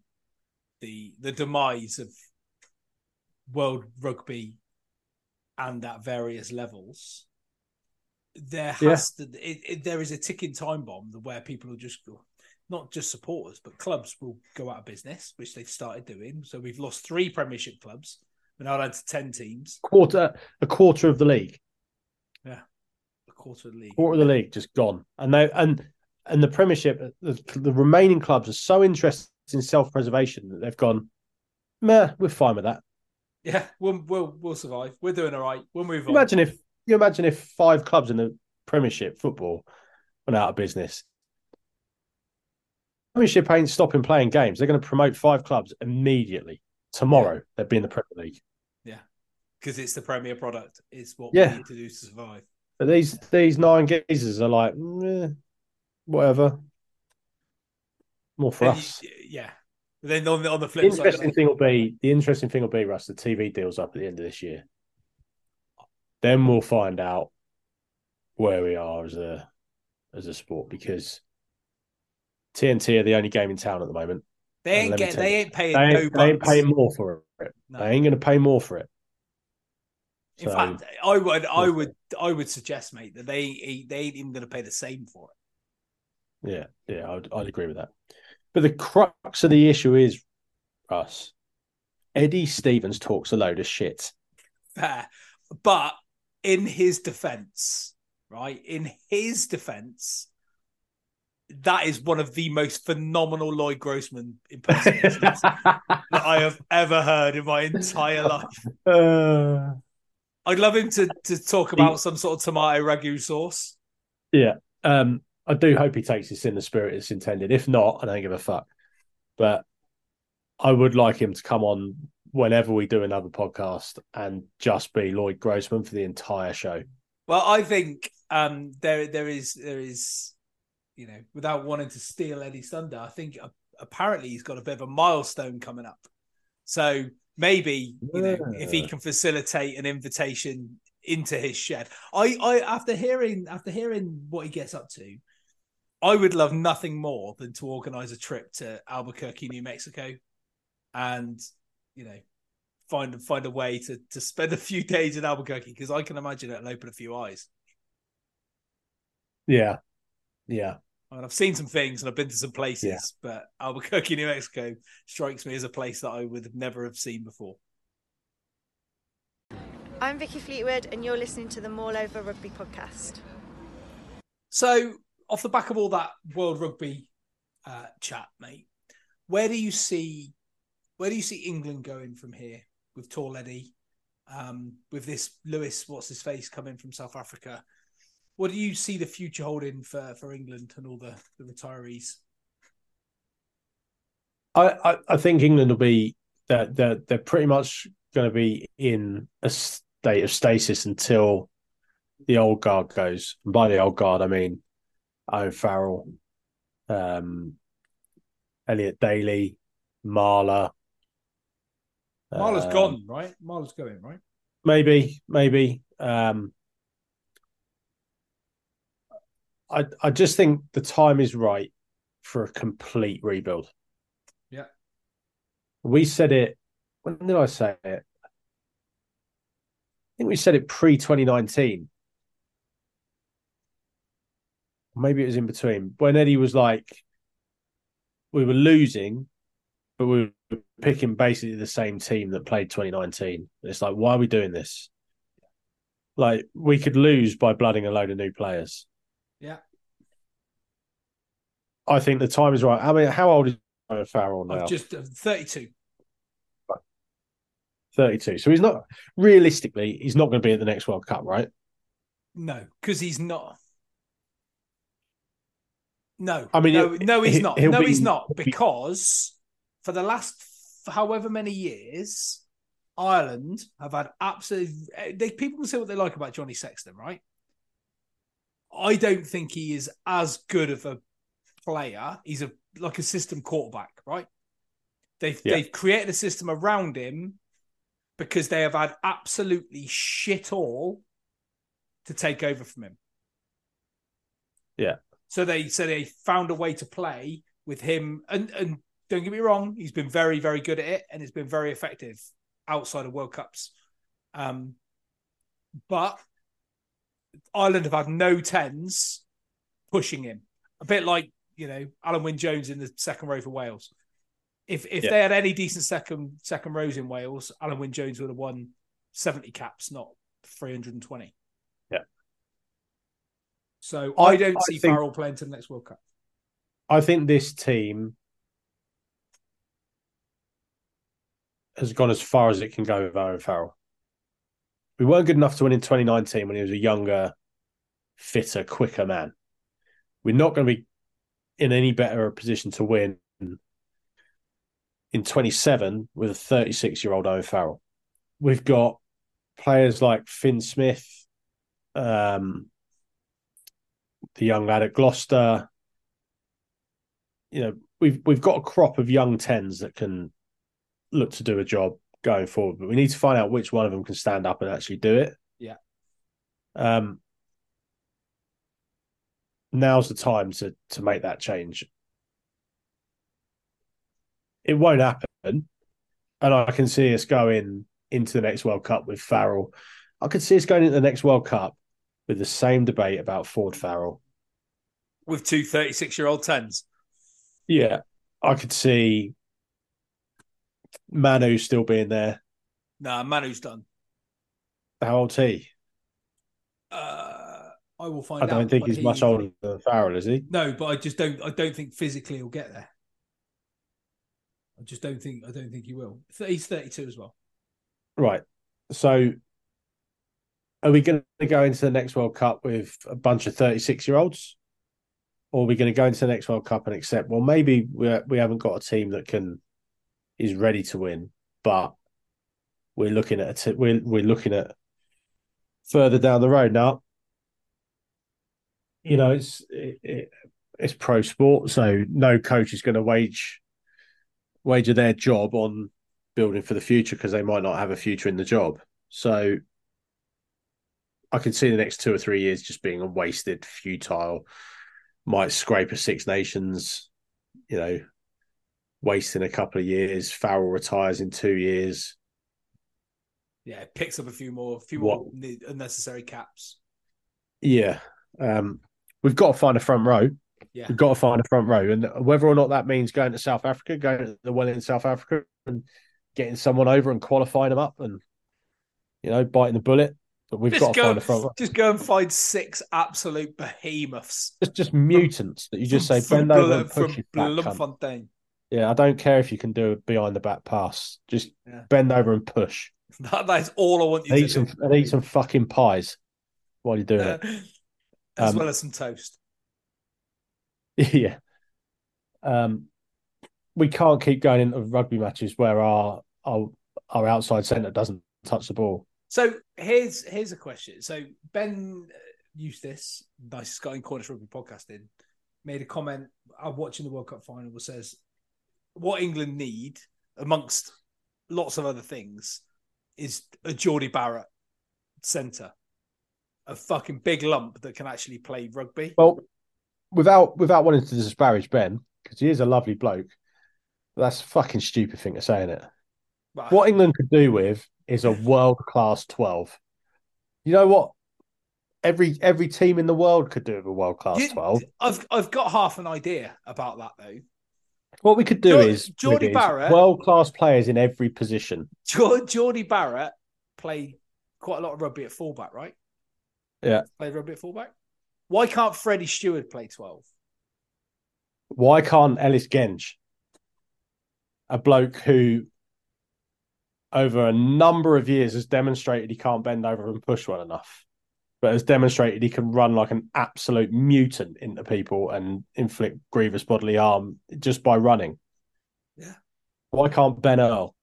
Speaker 3: the the demise of world rugby and at various levels there has yeah. to it, it, there is a ticking time bomb where people will just go not just supporters, but clubs will go out of business, which they've started doing. So we've lost three Premiership clubs. We're now down to ten teams.
Speaker 4: Quarter, a quarter of the league.
Speaker 3: Yeah, a quarter of the league.
Speaker 4: Quarter of the league just gone, and they and and the Premiership, the, the remaining clubs are so interested in self-preservation that they've gone, meh, we're fine with that.
Speaker 3: Yeah, we'll we'll we'll survive. We're doing all right. We'll move on.
Speaker 4: Imagine if you imagine if five clubs in the Premiership football went out of business Premiership ain't stopping playing games. They're going to promote five clubs immediately. Tomorrow, yeah. they'll be in the Premier League.
Speaker 3: Yeah, because it's the Premier product. It's what yeah. we need to do to survive.
Speaker 4: But these these nine geezers are like, eh, whatever. More for
Speaker 3: and
Speaker 4: us.
Speaker 3: You, yeah. But then on the, on the flip
Speaker 4: the interesting side, thing will be the interesting thing will be Russ. The TV deals up at the end of this year. Then we'll find out where we are as a as a sport because TNT are the only game in town at the moment.
Speaker 3: They ain't get, they ain't paying
Speaker 4: they
Speaker 3: ain't,
Speaker 4: no they ain't paying more for it. No. They ain't going to pay more for it.
Speaker 3: In so, fact, I would I would I would suggest, mate, that they they ain't even going to pay the same for
Speaker 4: it. Yeah, yeah, I'd, I'd agree with that. But the crux of the issue is, us. Eddie Stevens talks a load of shit.
Speaker 3: Fair, but in his defense, right? In his defense, that is one of the most phenomenal Lloyd Grossman impersonations [LAUGHS] that I have ever heard in my entire life. Uh, I'd love him to to talk about he, some sort of tomato ragu sauce.
Speaker 4: Yeah, um, I do hope he takes this in the spirit it's intended. If not, I don't give a fuck. But I would like him to come on whenever we do another podcast and just be Lloyd Grossman for the entire show.
Speaker 3: Well, I think um, there there is there is you know, without wanting to steal any thunder, I think uh, apparently he's got a bit of a milestone coming up. So maybe you know if he can facilitate an invitation into his shed. I, I after hearing after hearing what he gets up to, I would love nothing more than to organize a trip to Albuquerque, New Mexico, and you know find find a way to to spend [LAUGHS] a few days in Albuquerque because I can imagine it'll open a few eyes.
Speaker 4: Yeah, yeah.
Speaker 3: And I've seen some things and I've been to some places, yeah. but Albuquerque, New Mexico strikes me as a place that I would never have seen before.
Speaker 5: I'm Vicky Fleetwood, and you're listening to the Maul Over Rugby podcast.
Speaker 3: So, off the back of all that World Rugby uh, chat, mate, where do you see where do you see England going from here with Tall Eddie, um, with this Lewis, what's his face, coming from South Africa? What do you see the future holding for, for England and all the, the retirees?
Speaker 4: I, I, I think England will be they're, they're they're pretty much going to be in a state of stasis until the old guard goes. And by the old guard, I mean Owen Farrell, um, Elliot Daly, Marler.
Speaker 3: Marler's uh, gone, right? Marler's going, right?
Speaker 4: Maybe, maybe. Um, I I just think the time is right for a complete rebuild.
Speaker 3: Yeah.
Speaker 4: We said it. When did I say it? I think we said it pre 2019. Maybe it was in between. When Eddie was like, we were losing, but we were picking basically the same team that played 2019. It's like, why are we doing this? Like, we could lose by blooding a load of new players.
Speaker 3: Yeah.
Speaker 4: I think the time is right. I mean, how old is Farrell now?
Speaker 3: just uh, 32.
Speaker 4: 32. So he's not realistically, he's not going to be at the next World Cup, right?
Speaker 3: No, because he's not. No,
Speaker 4: I mean,
Speaker 3: no,
Speaker 4: it-
Speaker 3: no, he's not. No,
Speaker 4: be-
Speaker 3: he's not because for the last however many years, Ireland have had absolutely. Eh, they people can say what they like about Johnny Sexton, right? I don't think he is as good of a player. He's a like a system quarterback, right? They've
Speaker 4: Yeah.
Speaker 3: they've created a system around him because they have had absolutely shit all to take over from him.
Speaker 4: Yeah.
Speaker 3: So they so they found a way to play with him, and and don't get me wrong, he's been very very good at it, and it's been very effective outside of World Cups. Um, but Ireland have had no tens pushing him, a bit like you know Alun Wyn Jones in the second row for Wales. If if
Speaker 4: Yeah.
Speaker 3: they had any decent second second rows in Wales, Alun Wyn Jones would have won seventy caps, not three hundred and twenty.
Speaker 4: Yeah.
Speaker 3: So
Speaker 4: I-
Speaker 3: I, don't
Speaker 4: I
Speaker 3: see
Speaker 4: think-
Speaker 3: Farrell playing to the next World Cup.
Speaker 4: I think this team has gone as far as it can go with Aaron Farrell. We weren't good enough to win in 2019 when he was a younger, fitter, quicker man. We're not going to be in any better a position to win in 27 with a 36 year old Owen Farrell. We've got players like Fin Smith, um, the young lad at Gloucester. You know, we've we've got a crop of young tens that can look to do a job going forward, but we need to find out which one of them can stand up and actually do it.
Speaker 3: Yeah.
Speaker 4: Um, now's the time to to make that change. It won't happen, and I can see us going into the next World Cup with Farrell. I could see us going into the next World Cup with the same debate about Ford Farrell.
Speaker 3: With two 36 year old tens.
Speaker 4: Yeah, I could see Manu still being there.
Speaker 3: Nah, Manu's done.
Speaker 4: How old's he?
Speaker 3: Uh, I will find
Speaker 4: I don't think
Speaker 3: but
Speaker 4: he's much older than Farrell, is he?
Speaker 3: No, but I just don't. I don't think physically he'll get there. I just don't think. I don't think he will. He's thirty-two as well.
Speaker 4: Right. So, are we going to go into the next World Cup with a bunch of thirty-six-year-olds, or are we going to go into the next World Cup and accept? Well, maybe we we haven't got a team that can is ready to win, but we're looking at a t- we're we're looking at further down the road now. You know, it's it, it, it's pro sport, so no coach is going to wage wager their job on building for the future because they might not have a future in the job. So I can see the next two or three years just being a wasted, futile, might scrape a Six Nations, you know, wasting a couple of years. Farrell retires in two years.
Speaker 3: Yeah, picks up a few more, a few
Speaker 4: What-
Speaker 3: more unnecessary caps.
Speaker 4: Yeah. Um, we've got to find a front row.
Speaker 3: Yeah,
Speaker 4: We've got to find a front row. And whether or not that means going to South Africa, going to the well in South Africa and getting someone over and qualifying them up and, you know, biting the bullet. But we've got to
Speaker 3: go,
Speaker 4: find a front row.
Speaker 3: just go and find six absolute behemoths.
Speaker 4: Just, just mutants that you just say
Speaker 3: from,
Speaker 4: bend over and push cunt.
Speaker 3: Bloemfontein.
Speaker 4: Yeah, I don't care if you can do a behind the back pass. Just
Speaker 3: Yeah.
Speaker 4: bend over and push. [LAUGHS]
Speaker 3: That, that is all I want you
Speaker 4: And
Speaker 3: to
Speaker 4: eat some
Speaker 3: do.
Speaker 4: and eat some fucking pies while you're doing
Speaker 3: Uh, [LAUGHS] as
Speaker 4: Um,
Speaker 3: well as some toast. [LAUGHS]
Speaker 4: yeah. Um, we can't keep going into rugby matches where our our our outside centre doesn't touch the ball.
Speaker 3: So here's here's a question. So Ben uh, Eustace, nicest guy in Cornish Rugby podcasting, made a comment. I'm watching the World Cup final. Says what England need, amongst lots of other things, is a Jordie Barrett centre, a fucking big lump that can actually play rugby.
Speaker 4: Well, without without wanting to disparage Ben, because he is a lovely bloke, that's a fucking stupid thing to say, isn't it? What England could do with is a world class twelve. You know what? Every every team in the world could do with a world class twelve.
Speaker 3: I've I've got half an idea about that though.
Speaker 4: What we could do is
Speaker 3: Jordie Barrett-
Speaker 4: world class players in every position.
Speaker 3: Jordie Barrett played quite a lot of rugby at fullback, right?
Speaker 4: Yeah.
Speaker 3: Played rugby at fullback. Why can't Freddie Steward play 12?
Speaker 4: Why can't Ellis Genge, a bloke who over a number of years has demonstrated he can't bend over and push well enough, but has demonstrated he can run like an absolute mutant into people and inflict grievous bodily harm just by running.
Speaker 3: Yeah.
Speaker 4: Why can't Ben Earl?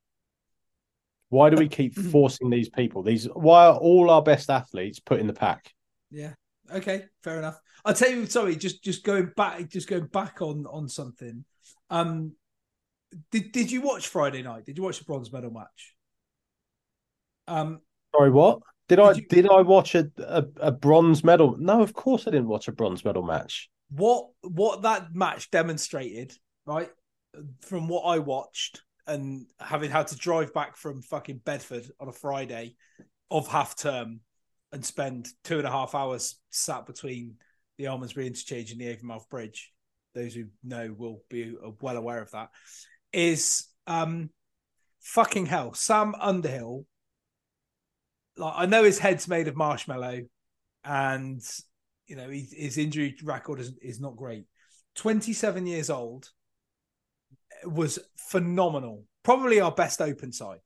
Speaker 4: Why do we keep [CLEARS THROAT] forcing these people? These why are all our best athletes put in the pack?
Speaker 3: Yeah. Okay. Fair enough. I'll tell you. Sorry. Just just going back. Just going back on on something. Um. Did Did you watch Friday night? Did you watch the bronze medal match? Um.
Speaker 4: Sorry, what? Did, I
Speaker 3: Did you-
Speaker 4: did I watch a, a a bronze medal? No, of course I didn't watch a bronze medal match.
Speaker 3: what what that match demonstrated, right? From what I watched and having had to drive back from fucking Bedford on a Friday of half term and spend two and a half hours sat between the Almondsbury interchange and the Avonmouth Bridge. Those who know will be well aware of that. Is um fucking hell, Sam Underhill. Like I know his head's made of marshmallow, and you know his, his injury record is, is not great 27 years old eh, was phenomenal probably our best open side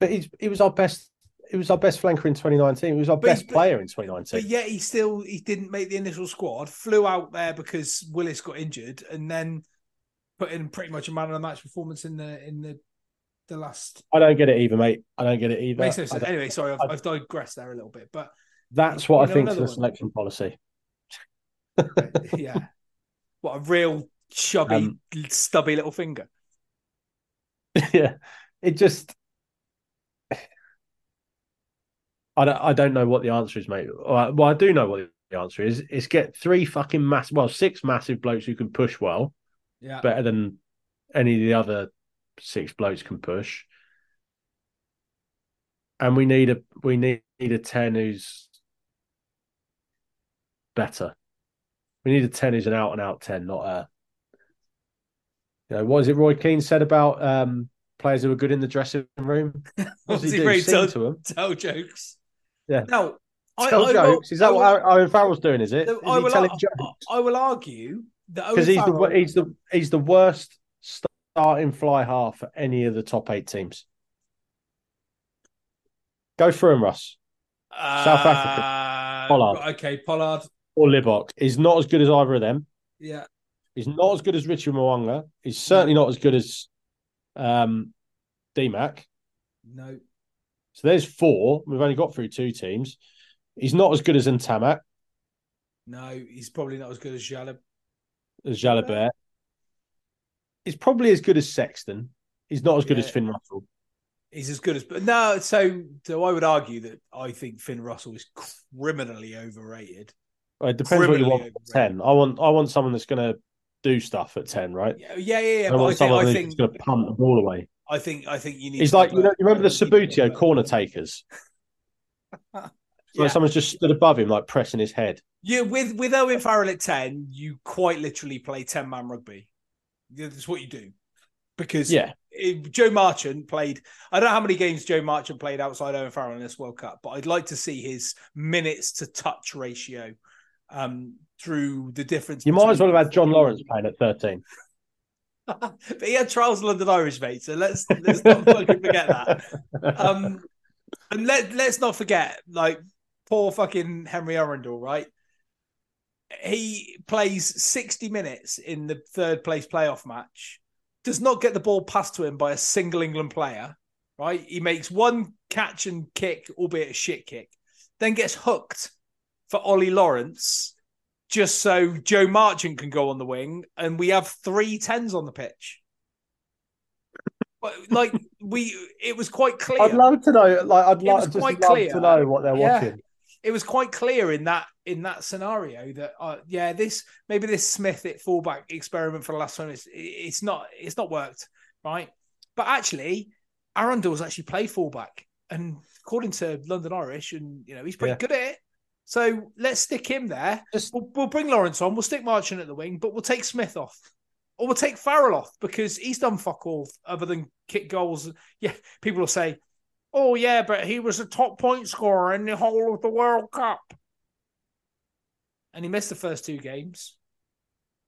Speaker 4: But he's, he was our best. He was our best flanker in 2019. He was our
Speaker 3: But-
Speaker 4: best
Speaker 3: but-
Speaker 4: player in 2019.
Speaker 3: but yet he still he didn't make the initial squad flew out there because willis got injured and then put in pretty much a man of the match performance in the in the the last
Speaker 4: I don't get it either, mate. I don't get it either.
Speaker 3: makes no sense. anyway sorry I've, I've digressed there a little bit but
Speaker 4: That's what I think is the
Speaker 3: one?
Speaker 4: selection policy. [LAUGHS]
Speaker 3: yeah what a real chubby
Speaker 4: Um,
Speaker 3: stubby little finger [LAUGHS]
Speaker 4: yeah, it just. I don't. I don't know what the answer is, mate. Well, well, I do know what the answer is. It's get three fucking mass, well, six massive blokes who can push well,
Speaker 3: yeah
Speaker 4: better than any of the other six blokes can push. And we need a we need, a ten who's better. We need a ten who's an out and out ten, not a. You know, what is it Roy Keane said about um, players who are good in the dressing room? [LAUGHS] What does he do?
Speaker 3: Tell,
Speaker 4: to them?
Speaker 3: tell jokes.
Speaker 4: Yeah.
Speaker 3: Now, I,
Speaker 4: Tell
Speaker 3: I
Speaker 4: jokes. Is that
Speaker 3: I
Speaker 4: what Owen Farrell's doing? Is it? Is
Speaker 3: I
Speaker 4: he
Speaker 3: will,
Speaker 4: telling
Speaker 3: I,
Speaker 4: jokes?
Speaker 3: I will argue that
Speaker 4: Because he's the he's the he's the worst starting fly half for any of the top eight teams. Go through him, Russ. South Africa.
Speaker 3: Uh,
Speaker 4: Pollard.
Speaker 3: Okay, Pollard.
Speaker 4: Or Libbok. He's not as good as either of them.
Speaker 3: Yeah.
Speaker 4: He's not as good as Richard Mo'unga. He's certainly not as good as um, DMAC.
Speaker 3: No.
Speaker 4: So there's four. We've only got through two teams. He's not as good as Ntamack,
Speaker 3: No, he's probably not as good as Jalab.
Speaker 4: as Jalibert. He's probably as good as Sexton. He's not as good as Finn Russell.
Speaker 3: He's as good as, but no. So, so I would argue that I think Finn Russell is criminally overrated.
Speaker 4: It depends what you want at ten. I want I want someone that's going to do stuff at ten, right?
Speaker 3: Yeah, yeah, yeah. yeah
Speaker 4: I want
Speaker 3: think,
Speaker 4: someone
Speaker 3: think,
Speaker 4: going to punt the ball away.
Speaker 3: I think, I think you need.
Speaker 4: He's like you know you remember the
Speaker 3: you need to have Subbuteo
Speaker 4: corner takers. [LAUGHS] So
Speaker 3: Yeah.
Speaker 4: someone's just stood above him, like pressing his head.
Speaker 3: Yeah, with with Owen Farrell at ten, you quite literally play ten man rugby. That's what you do, because
Speaker 4: Yeah.
Speaker 3: if Joe Marchant played. I don't know how many games Joe Marchant played outside Owen Farrell in this World Cup, but I'd like to see his minutes to touch ratio um, through the difference.
Speaker 4: You might as well have had John Lawrence playing at thirteen. [LAUGHS]
Speaker 3: but he had Charles London Irish, mate. So let's let's not fucking forget that. [LAUGHS] Um, and let let's not forget, like poor fucking Henry Arundell, right? He plays sixty minutes in the third place playoff match, does not get the ball passed to him by a single England player, right? He makes one catch and kick, albeit a shit kick, then gets hooked for Ollie Lawrence just so Joe Marchant can go on the wing, and we have three tens on the pitch. But, like we, it was quite clear.
Speaker 4: I'd love to know. Like I'd like just love to know what they're
Speaker 3: Yeah.
Speaker 4: watching.
Speaker 3: It was quite clear in that in that scenario that uh, yeah, this maybe this Smith at fullback experiment for the last one is it's not it's not worked right. But actually, Arundell's actually played fullback, and according to London Irish, and you know he's pretty
Speaker 4: Yeah.
Speaker 3: good at it. So let's stick him there.
Speaker 4: Just
Speaker 3: We'll, we'll bring Lawrence on. We'll stick Marchant at the wing, but we'll take Smith off. Or we'll take Farrell off because he's done fuck all other than kick goals. Yeah, people will say, oh, yeah, but he was a top point scorer in the whole of the World Cup. And he missed the first two games.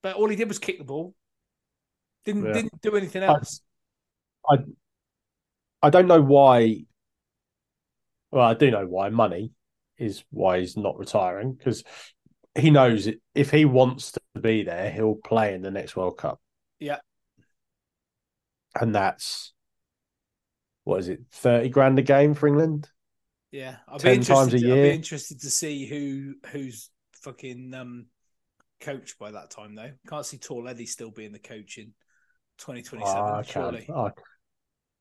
Speaker 3: But all he did was kick the ball. Didn't
Speaker 4: Yeah.
Speaker 3: didn't do anything else.
Speaker 4: I I don't know why. Well, I do know why. Money is why he's not retiring because he knows if he wants to be there, he'll play in the next World Cup.
Speaker 3: Yeah.
Speaker 4: And that's what is it, thirty grand a game for England?
Speaker 3: Yeah, I'll
Speaker 4: 10
Speaker 3: interested.
Speaker 4: times a
Speaker 3: to- I'll
Speaker 4: year.
Speaker 3: be interested to see who who's fucking um coach by that time though. Can't see Tall Eddie still being the coach in 2027.
Speaker 4: Ah, I
Speaker 3: surely.
Speaker 4: I,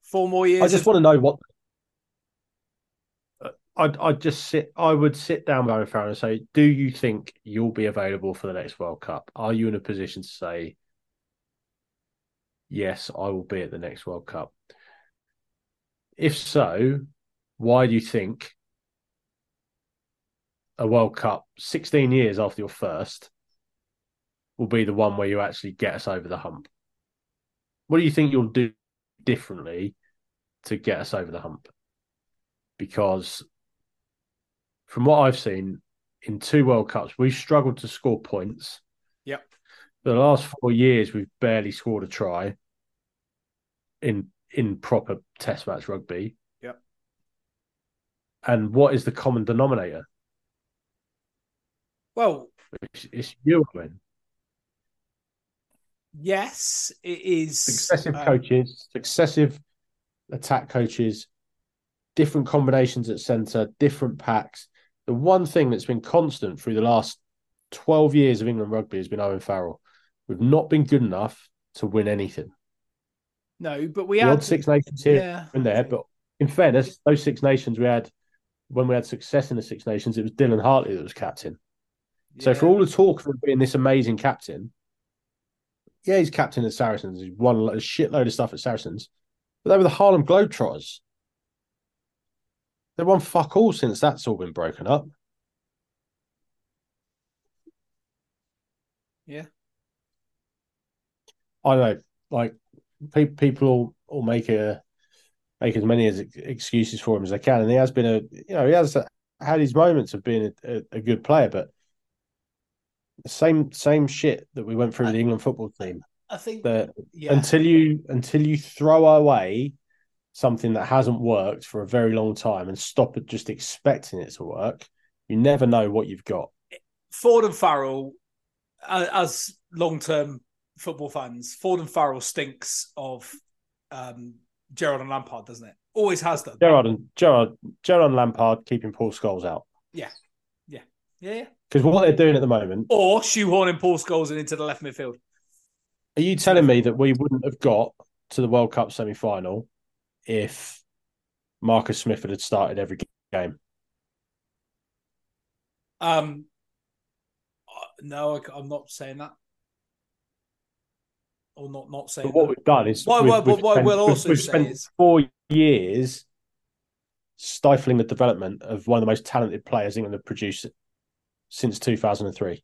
Speaker 3: four more years.
Speaker 4: I just
Speaker 3: of-
Speaker 4: want to know what. I'd, I'd just sit. I would sit down with Owen Farrell and say, "Do you think you'll be available for the next World Cup? Are you in a position to say, yes, I will be at the next World Cup? If so, why do you think a World Cup, sixteen years after your first, will be the one where you actually get us over the hump? What do you think you'll do differently to get us over the hump? Because from what I've seen in two World Cups, we've struggled to score points.
Speaker 3: Yep.
Speaker 4: The last four years, we've barely scored a try in in proper Test match rugby.
Speaker 3: Yep.
Speaker 4: And what is the common denominator?
Speaker 3: Well,
Speaker 4: It's, it's you, Owen.
Speaker 3: yes, it is
Speaker 4: Successive
Speaker 3: um,
Speaker 4: coaches, successive attack coaches, different combinations at centre, different packs. The one thing that's been constant through the last 12 years of England rugby has been Owen Farrell. We've not been good enough to win anything.
Speaker 3: No, but we
Speaker 4: The
Speaker 3: had
Speaker 4: Six Nations here
Speaker 3: Yeah,
Speaker 4: and there, but in fairness, those Six Nations we had when we had success in the Six Nations, it was Dylan Hartley that was captain. So for all the talk of him being this amazing captain, yeah, he's captain at Saracens. He's won a shitload of stuff at Saracens, but they were the Harlem Globetrotters. They won fuck all since that's all been broken up.
Speaker 3: Yeah.
Speaker 4: I know, like pe- people will, will make a make as many as ex- excuses for him as they can, and he has been a you know he has had his moments of being a, a, a good player, but the same same shit that we went through with the England football team.
Speaker 3: I think
Speaker 4: That
Speaker 3: yeah.
Speaker 4: until you until you throw away something that hasn't worked for a very long time and stop just expecting it to work, you never know what you've got.
Speaker 3: Ford and Farrell, as long-term football fans, Ford and Farrell stinks of um, Gerrard and Lampard, doesn't it? Always has done.
Speaker 4: Gerrard and Gerrard Gerrard and Lampard keeping Paul Scholes out
Speaker 3: Yeah, yeah, yeah, yeah.
Speaker 4: because what they're doing at the moment.
Speaker 3: Or shoehorning Paul Scholes into the left midfield.
Speaker 4: Are you telling me that we wouldn't have got to the World Cup semi final if Marcus Smith had started every game?
Speaker 3: Um, uh, no, I, am not saying that. Or not not saying.
Speaker 4: But what
Speaker 3: that.
Speaker 4: we've done is
Speaker 3: What-
Speaker 4: we've,
Speaker 3: what-
Speaker 4: we've
Speaker 3: what
Speaker 4: spent, we've-
Speaker 3: also
Speaker 4: we've spent
Speaker 3: is-
Speaker 4: four years stifling the development of one of the most talented players England have produced since 2003.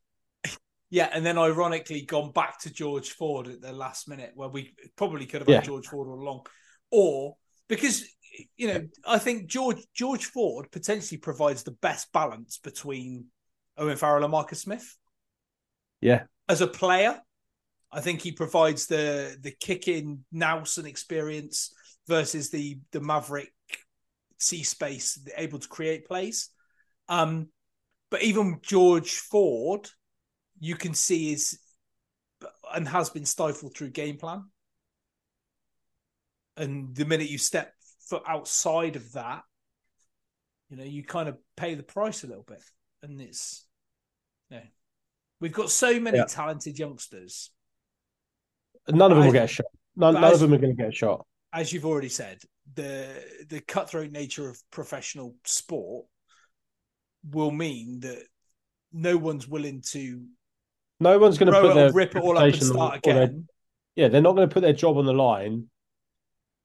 Speaker 3: Yeah, and then ironically gone back to George Ford at the last minute where we probably could have
Speaker 4: Yeah.
Speaker 3: had George Ford all along. Or because you know, I think George George Ford potentially provides the best balance between Owen Farrell and Marcus Smith.
Speaker 4: Yeah,
Speaker 3: As a player, I think he provides the the kicking nous and experience versus the the maverick sea space able to create plays. Um, but even George Ford, you can see is and has been stifled through game plan. And the minute you step foot outside of that, you know, you kind of pay the price a little bit. And it's yeah. We've got so many
Speaker 4: Yeah.
Speaker 3: talented youngsters.
Speaker 4: None of them will get a shot. None, none
Speaker 3: as-
Speaker 4: of them are going to get a shot.
Speaker 3: as you've already said, the the cutthroat nature of professional sport will mean that no one's willing to
Speaker 4: No one's going to put their
Speaker 3: rip it all up and start
Speaker 4: or their-
Speaker 3: again.
Speaker 4: yeah, they're not going to put their job on the line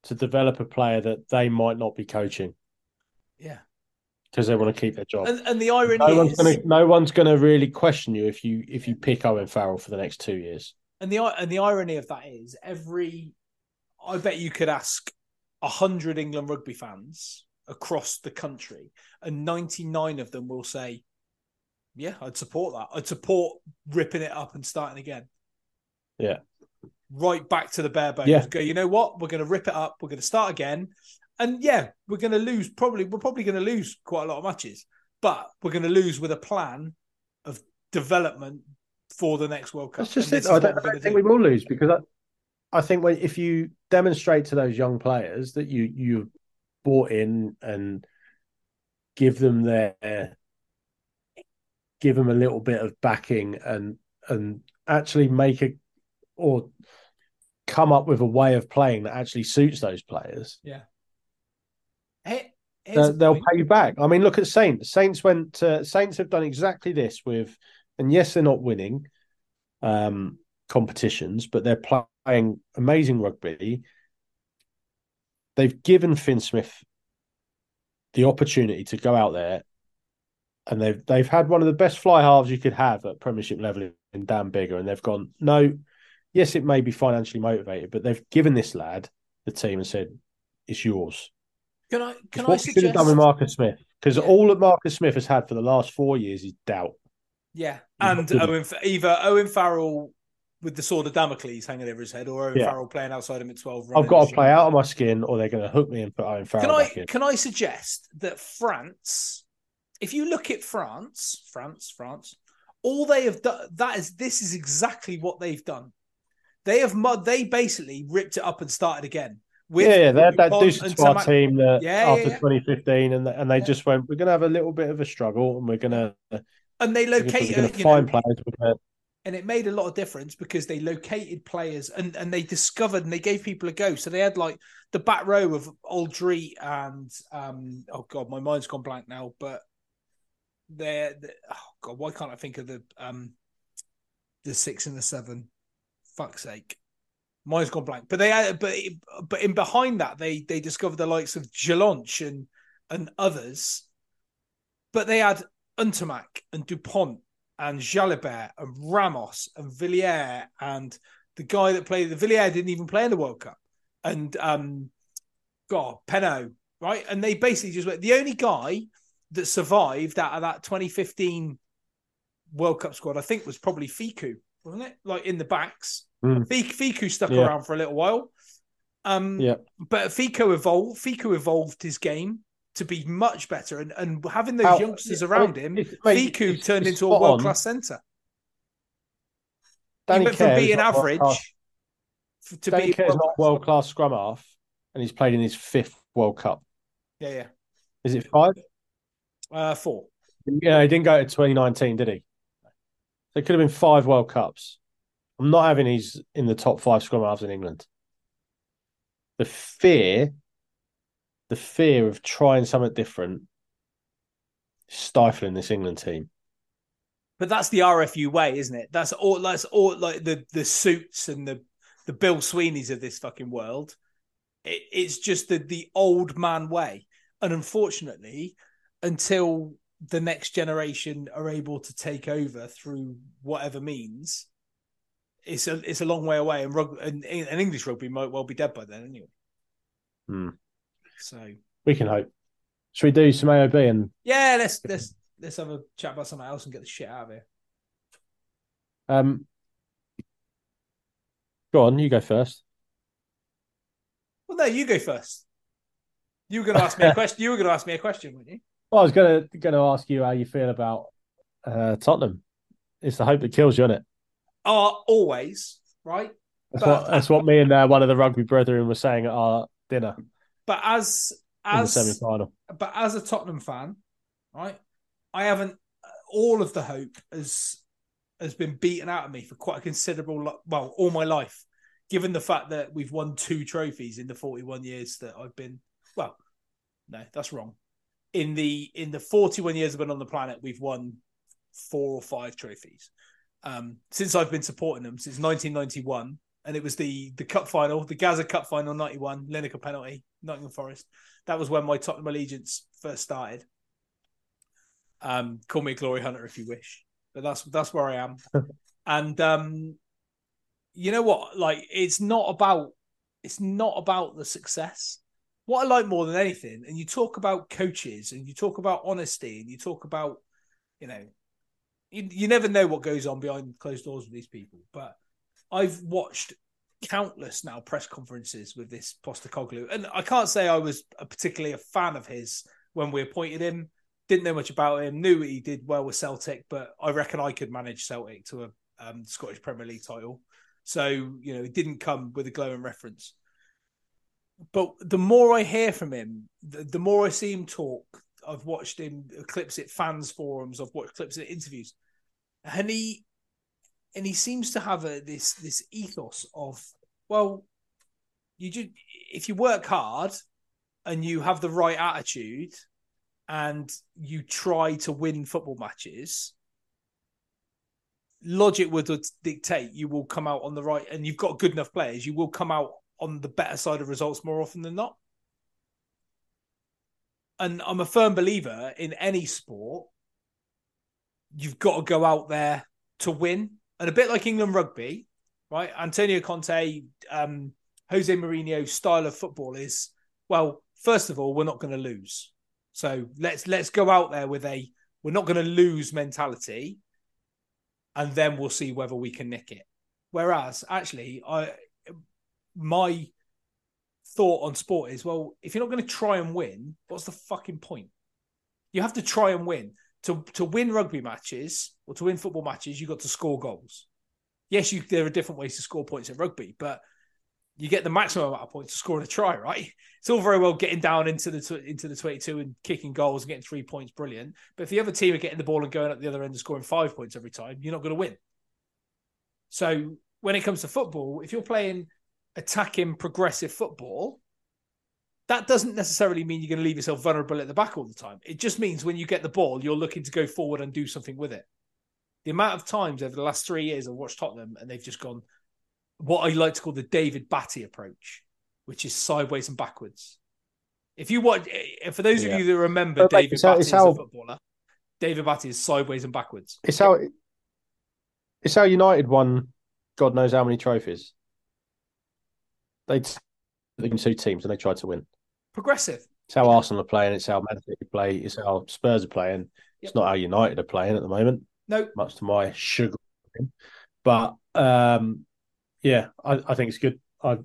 Speaker 4: to develop a player that they might not be coaching
Speaker 3: Yeah,
Speaker 4: because they want to keep their job.
Speaker 3: and, and the irony
Speaker 4: no one's going to no one's going to really question you if you if you pick Owen Farrell for the next two years.
Speaker 3: And the and the irony of that is, every I bet you could ask a hundred England rugby fans across the country, and ninety nine of them will say, "Yeah, I'd support that. I'd support ripping it up and starting again."
Speaker 4: Yeah.
Speaker 3: right back to the bare bones.
Speaker 4: Yeah.
Speaker 3: Go, you know what? We're going to rip it up. We're going to start again. And yeah, we're going to lose. Probably, we're probably going to lose quite a lot of matches, but we're going to lose with a plan of development for the next World Cup.
Speaker 4: That's just it. I don't, I don't think
Speaker 3: do.
Speaker 4: we will lose because I, I think when if you demonstrate to those young players that you you bought in and give them their give them a little bit of backing and and actually make a or come up with a way of playing that actually suits those players,
Speaker 3: Yeah. Hey,
Speaker 4: they'll, they'll pay you back. I mean, look at Saints. Saints went. To, Saints have done exactly this with, and yes, they're not winning um, competitions, but they're playing amazing rugby. They've given Fin Smith the opportunity to go out there, and they've they've had one of the best fly halves you could have at Premiership level in Dan Biggar, and they've gone no. Yes, it may be financially motivated, but they've given this lad the team and said, "It's yours."
Speaker 3: Can I? Can I
Speaker 4: what we should have
Speaker 3: suggest?
Speaker 4: done with Marcus Smith because
Speaker 3: Yeah.
Speaker 4: all that Marcus Smith has had for the last four years is doubt.
Speaker 3: Yeah, and Owen, either Owen Farrell with the sword of Damocles hanging over his head, or Owen
Speaker 4: Yeah.
Speaker 3: Farrell playing outside him at twelve.
Speaker 4: I've got to play out of my skin, or they're going to hook me and put Owen Farrell
Speaker 3: Can I?
Speaker 4: back in.
Speaker 3: Can I suggest that France, if you look at France, France, France, all they have done that is this is exactly what they've done. They have mud. They basically ripped it up and started again. With
Speaker 4: yeah, yeah, they had that
Speaker 3: and
Speaker 4: Squad
Speaker 3: Tamac-
Speaker 4: team that
Speaker 3: Yeah, yeah,
Speaker 4: after
Speaker 3: yeah.
Speaker 4: 2015, and and they
Speaker 3: Yeah.
Speaker 4: just went, we're going to have a little bit of a struggle, and we're going to
Speaker 3: and they located.
Speaker 4: going to find
Speaker 3: know,
Speaker 4: players.
Speaker 3: And it made a lot of difference because they located players and and they discovered and they gave people a go. So they had like the back row of Alldritt and um oh god, my mind's gone blank now, but they're, they oh god, why can't I think of the um the six and the seven? Fuck's sake. Mine's gone blank. But they had but but in behind that they they discovered the likes of Jelonch and and others. But they had Ntamack and Dupont and Jalibert and Ramos and Villiers and the guy that played the Villiers didn't even play in the World Cup and um God Penaud right? And they basically just went the only guy that survived out of that 2015 World Cup squad I think was probably Fickou wasn't it? Like in the backs.
Speaker 4: Mm.
Speaker 3: Fickou stuck
Speaker 4: Yeah.
Speaker 3: around for a little while. Um
Speaker 4: yeah,
Speaker 3: but Fickou evolved Fickou evolved his game to be much better and, and having those youngsters around him
Speaker 4: mate,
Speaker 3: Fickou
Speaker 4: it's-
Speaker 3: turned
Speaker 4: it's
Speaker 3: into a world class centre he
Speaker 4: Danny
Speaker 3: went from being average to
Speaker 4: Danny
Speaker 3: being
Speaker 4: Kerr not
Speaker 3: world-class.
Speaker 4: scrum half, and he's played in his fifth World Cup.
Speaker 3: yeah yeah
Speaker 4: Is it five?
Speaker 3: uh, four
Speaker 4: Yeah, he didn't go to 2019, did he? So it could have been five World Cups. I'm not having he's in the top five scrum halves in England. The fear, the fear of trying something different, stifling this England team.
Speaker 3: but that's the RFU way isn't it? That's all that's all like the the suits and the the Bill Sweeneys of this fucking world. It, it's just the the old man way. And unfortunately until the next generation are able to take over through whatever means it's a it's a long way away. And rug and, and English rugby might well be dead by then anyway.
Speaker 4: Hmm.
Speaker 3: So
Speaker 4: We can hope. Should we do some AOB and
Speaker 3: yeah let's let's let's have a chat about something else and get the shit out of here
Speaker 4: um go on, you go first.
Speaker 3: well no you go first you were going to ask me a [LAUGHS] question you were going to ask me a question weren't you
Speaker 4: Well, I was gonna gonna ask you how you feel about uh, Tottenham. It's the hope that kills you, isn't it?
Speaker 3: are always right
Speaker 4: That's
Speaker 3: But-
Speaker 4: what that's what me and uh, one of the rugby brethren were saying at our dinner
Speaker 3: but as as
Speaker 4: semi final.
Speaker 3: but as a Tottenham fan, right, I haven't. All of the hope has has been beaten out of me for quite a considerable, well, all my life. Given the fact that we've won two trophies in the forty-one years that I've been, well, no, that's wrong. In the in the forty-one years I've been on the planet, we've won four or five trophies. Um, since I've been supporting them since 1991, and it was the the cup final, the Gaza Cup final, 91, Lineker penalty, Nottingham Forest. That was when my Tottenham allegiance first started. Um, call me a glory hunter if you wish, but that's that's where I am. [LAUGHS] and um, you know what? Like, it's not about it's not about the success. What I like more than anything, and you talk about coaches, and you talk about honesty, and you talk about, you know, you, you never know what goes on behind closed doors with these people. But I've watched countless now press conferences with this Postecoglou, and I can't say I was a particularly a fan of his when we appointed him. Didn't know much about him. Knew he did well with Celtic, but I reckon I could manage Celtic to a um, Scottish Premier League title. So you know, he didn't come with a glowing reference. But the more I hear from him, the, the more I see him talk. I've watched him clips at fans forums. I've watched clips at interviews, and he and he seems to have a this this ethos of well, you just if you work hard and you have the right attitude and you try to win football matches, logic would dictate you will come out on the right, and you've got good enough players, you will come out on the better side of results more often than not. And I'm a firm believer in any sport, you've got to go out there to win. And a bit like England rugby, right? Antonio Conte, um, Jose Mourinho style of football is well, first of all, we're not going to lose. So let's let's go out there with a we're not going to lose mentality, and then we'll see whether we can nick it. Whereas actually, I my thought on sport is well, if you're not going to try and win, what's the fucking point? You have to try and win. To to win rugby matches or to win football matches, you got to score goals. Yes, you there are different ways to score points in rugby, but you get the maximum amount of points to score in a try, right? It's all very well getting down into the into the 22 and kicking goals and getting three points, brilliant. But if the other team are getting the ball and going at the other end and scoring five points every time, you're not going to win. So when it comes to football, if you're playing attacking progressive football, that doesn't necessarily mean you're going to leave yourself vulnerable at the back all the time. It just means when you get the ball, you're looking to go forward and do something with it. The amount of times over the last three years I've watched Tottenham and they've just gone what I like to call the David Batty approach, which is sideways and backwards. If you watch, eh, for those yeah. of you that remember but David Batty as a footballer, David Batty is sideways and backwards.
Speaker 4: It's how it's how United won God knows how many trophies. They two teams and they tried to win.
Speaker 3: Progressive.
Speaker 4: It's how Arsenal are playing. It's how Man City play. It's how Spurs are playing. Yep. It's not how United are playing at the moment.
Speaker 3: No,
Speaker 4: much to my sugar. But um, yeah, I, I, think it's good. I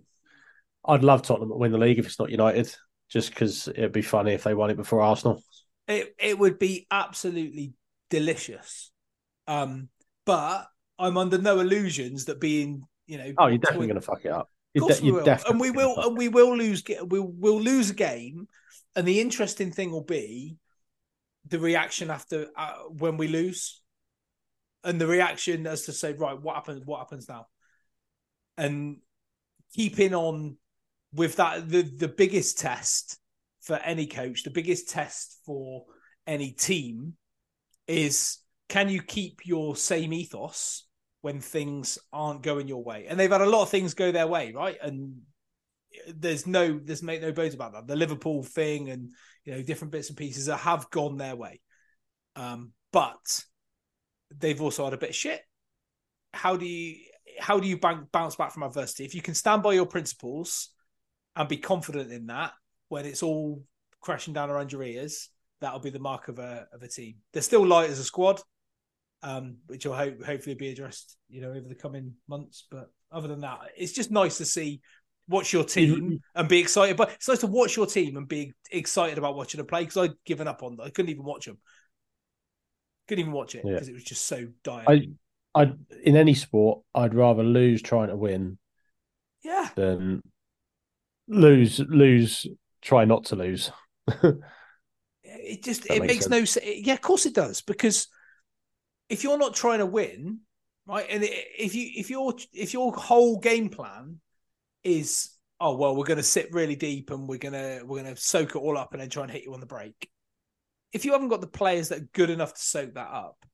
Speaker 4: I'd love Tottenham to win the league if it's not United, just because it'd be funny if they won it before Arsenal.
Speaker 3: It it would be absolutely delicious. Um, but I'm under no illusions that being you know.
Speaker 4: Oh, you're definitely going to fuck it up.
Speaker 3: Of course we will, and we will, and we will lose. We'll we'll lose a game, and the interesting thing will be the reaction after uh, when we lose, and the reaction as to say, right, what happens? What happens now? And keeping on with that, the the biggest test for any coach, the biggest test for any team is can you keep your same ethos when things aren't going your way. And they've had a lot of things go their way, right? And there's no there's make no bones about that. The Liverpool thing and you know different bits and pieces that have gone their way. Um, but they've also had a bit of shit. How do you how do you bank, bounce back from adversity? If you can stand by your principles and be confident in that when it's all crashing down around your ears, that'll be the mark of a of a team. They're still light as a squad um, which will ho- hopefully be addressed, you know, over the coming months. But other than that, it's just nice to see watch your team and be excited. But it's nice to watch your team and be excited about watching them play because I'd given up on them. I couldn't even watch them. Couldn't even watch it because yeah. it was just so dire.
Speaker 4: I, I, in any sport, I'd rather lose trying to win.
Speaker 3: Yeah.
Speaker 4: Than lose, lose, try not to lose. [LAUGHS]
Speaker 3: it just it makes, makes no sense. Yeah, of course it does because if you're not trying to win, right, and if you if your if your whole game plan is oh well we're going to sit really deep and we're gonna we're gonna soak it all up and then try and hit you on the break. If you haven't got the players that are good enough to soak that up,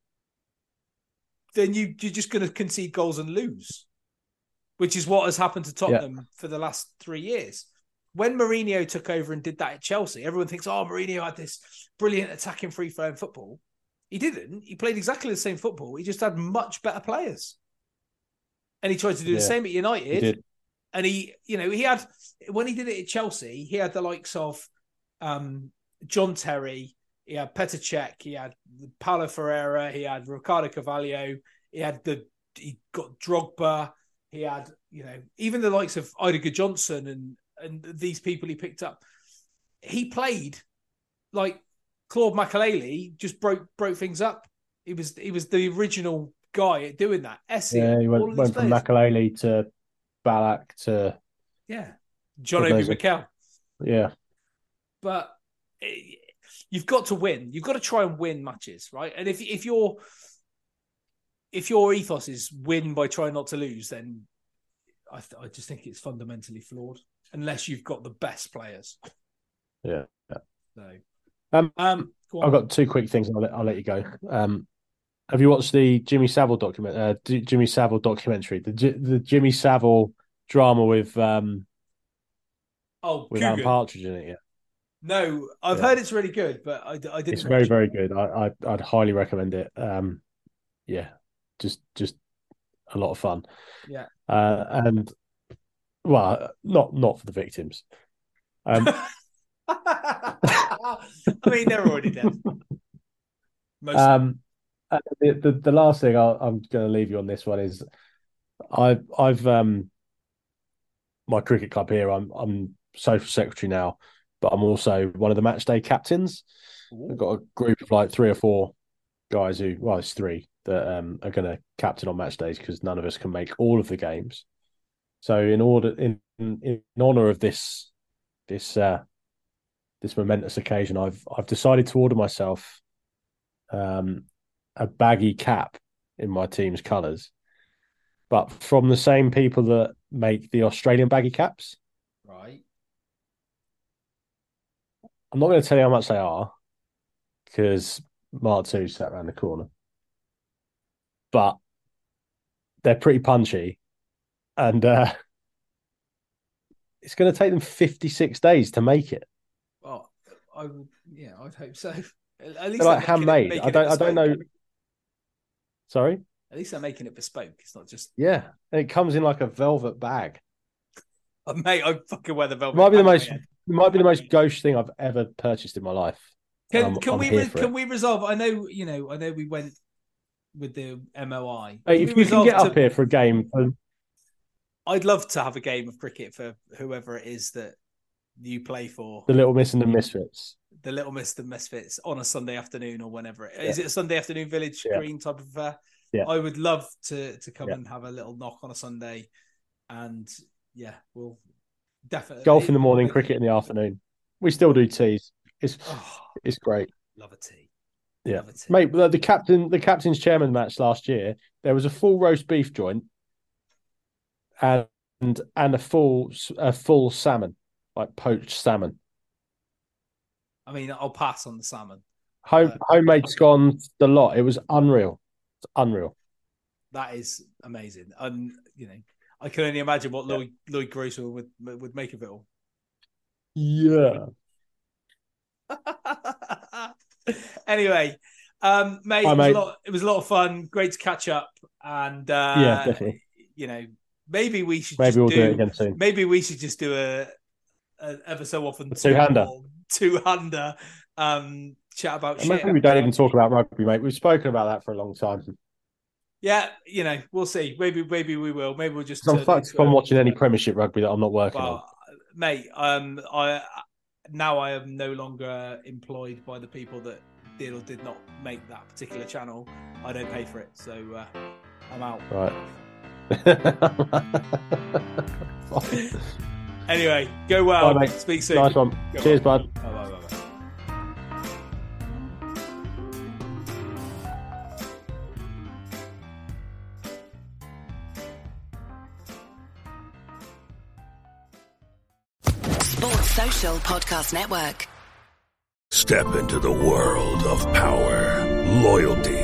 Speaker 3: then you you're just going to concede goals and lose, which is what has happened to Tottenham yeah. for the last three years. When Mourinho took over and did that at Chelsea, everyone thinks, "Oh, Mourinho had this brilliant attacking free flowing football." He didn't. He played exactly the same football. He just had much better players. And he tried to do yeah, the same at United. He and he, you know, he had when he did it at Chelsea, he had the likes of um, John Terry, he had Petr Cech, he had Paulo Ferreira, he had Ricardo Carvalho, he had the he got Drogba, He had, you know, even the likes of Eidur Gudjohnsen and and these people he picked up. He played like Claude Makelele just broke broke things up. He was he was the original guy at doing that. Essie,
Speaker 4: Yeah, he went, went from. Makelele to Ballack to
Speaker 3: Yeah, John Obi
Speaker 4: it.
Speaker 3: McKell.
Speaker 4: yeah,
Speaker 3: but eh, you've got to win. You've got to try and win matches, right? And if if your if your ethos is win by trying not to lose, then I th- I just think it's fundamentally flawed. Unless you've got the best players.
Speaker 4: yeah. yeah.
Speaker 3: So,
Speaker 4: Um,
Speaker 3: um.
Speaker 4: I've got two quick things. I'll let, I'll let you go. Um, have you watched the Jimmy Savile document? Uh, D- Jimmy Savile documentary, the J- the Jimmy Savile drama with um
Speaker 3: oh,
Speaker 4: with Alan. Partridge in it. Yeah,
Speaker 3: No, I've
Speaker 4: Yeah.
Speaker 3: heard it's really good, but I, I didn't.
Speaker 4: it's very
Speaker 3: it.
Speaker 4: very good. I, I I'd highly recommend it. Um, yeah, just just a lot of fun.
Speaker 3: Yeah.
Speaker 4: Uh, and well, not not for the victims. Um, [LAUGHS]
Speaker 3: I mean, they're already dead. Most
Speaker 4: Um, uh, the, the the last thing I'll, I'm going to leave you on this one is I've I've um my cricket club here. I'm I'm social secretary now, but I'm also one of the match day captains. I've got a group of like three or four guys who well, it's three that um are going to captain on match days because none of us can make all of the games. So in order in in, in honor of this this uh this momentous occasion, I've I've decided to order myself um, a baggy cap in my team's colours, but from the same people that make the Australian baggy caps.
Speaker 3: right.
Speaker 4: I'm not going to tell you how much they are because Mark Two sat around the corner, but they're pretty punchy, and uh, [LAUGHS] it's going to take them 56 days to make it.
Speaker 3: I would. Yeah, I'd hope so. [LAUGHS] At least
Speaker 4: like
Speaker 3: making it-
Speaker 4: handmade. I don't. I don't know. Sorry.
Speaker 3: At least they're making it bespoke. It's not just,
Speaker 4: Yeah, and it comes in like a velvet bag. [LAUGHS]
Speaker 3: oh, mate. I fucking wear the velvet.
Speaker 4: It might be the most. might be the most gauche thing I've ever purchased in my life.
Speaker 3: Can, can we re- can
Speaker 4: it.
Speaker 3: we resolve? I know you know. I know we went with the MOI.
Speaker 4: Hey, if
Speaker 3: we
Speaker 4: you can get
Speaker 3: to-
Speaker 4: up here for a game, um,
Speaker 3: I'd love to have a game of cricket for whoever it is that you play for.
Speaker 4: the Little Miss and the Misfits.
Speaker 3: the Little Miss and Misfits on a Sunday afternoon or whenever. Is it a Sunday afternoon village
Speaker 4: Yeah.
Speaker 3: green type of affair?
Speaker 4: Yeah.
Speaker 3: I would love to to come
Speaker 4: Yeah.
Speaker 3: and have a little knock on a Sunday, and yeah, we'll definitely
Speaker 4: Golf in the morning, cricket in the afternoon. We still do teas. It's
Speaker 3: Oh,
Speaker 4: it's great.
Speaker 3: love a tea.
Speaker 4: Yeah,
Speaker 3: a tea.
Speaker 4: mate. The, the captain, the captain's chairman match last year, there was a full roast beef joint, and and a full a full salmon, like poached salmon,
Speaker 3: I mean, I'll pass on the salmon.
Speaker 4: home
Speaker 3: Uh,
Speaker 4: homemade scones, the lot. It was unreal. It's unreal.
Speaker 3: That is amazing, and you know, I can only imagine what Lloyd Loyd Grossman would would make of it all.
Speaker 4: Yeah. [LAUGHS]
Speaker 3: anyway, um, mate,
Speaker 4: Hi,
Speaker 3: it, was
Speaker 4: mate.
Speaker 3: A lot, it was a lot of fun. Great to catch up, and uh,
Speaker 4: Yeah, definitely.
Speaker 3: You know, maybe we should
Speaker 4: Maybe we'll
Speaker 3: do,
Speaker 4: do it again soon.
Speaker 3: Maybe we should just do a, a ever so often
Speaker 4: two-hander.
Speaker 3: two hander, um, chat about
Speaker 4: And
Speaker 3: shit.
Speaker 4: we don't even talk about rugby, mate. We've spoken about that for a long time.
Speaker 3: Yeah, you know, we'll see. Maybe, maybe we will. Maybe we'll just.
Speaker 4: I'm fucked
Speaker 3: it
Speaker 4: if I'm watching any Premiership rugby that I'm not working on.
Speaker 3: Mate, um, I now I am no longer employed by the people that did or did not make that particular channel. I don't pay for it, so uh, I'm out.
Speaker 4: Right. [LAUGHS] [LAUGHS]
Speaker 3: Anyway, go well.
Speaker 4: Bye, mate.
Speaker 3: Speak soon.
Speaker 4: nice one.
Speaker 3: Go
Speaker 4: Cheers,
Speaker 3: well.
Speaker 4: bud.
Speaker 3: Bye, bye, bye, bye.
Speaker 6: Sports Social Podcast Network.
Speaker 7: Step into the world of power, loyalty,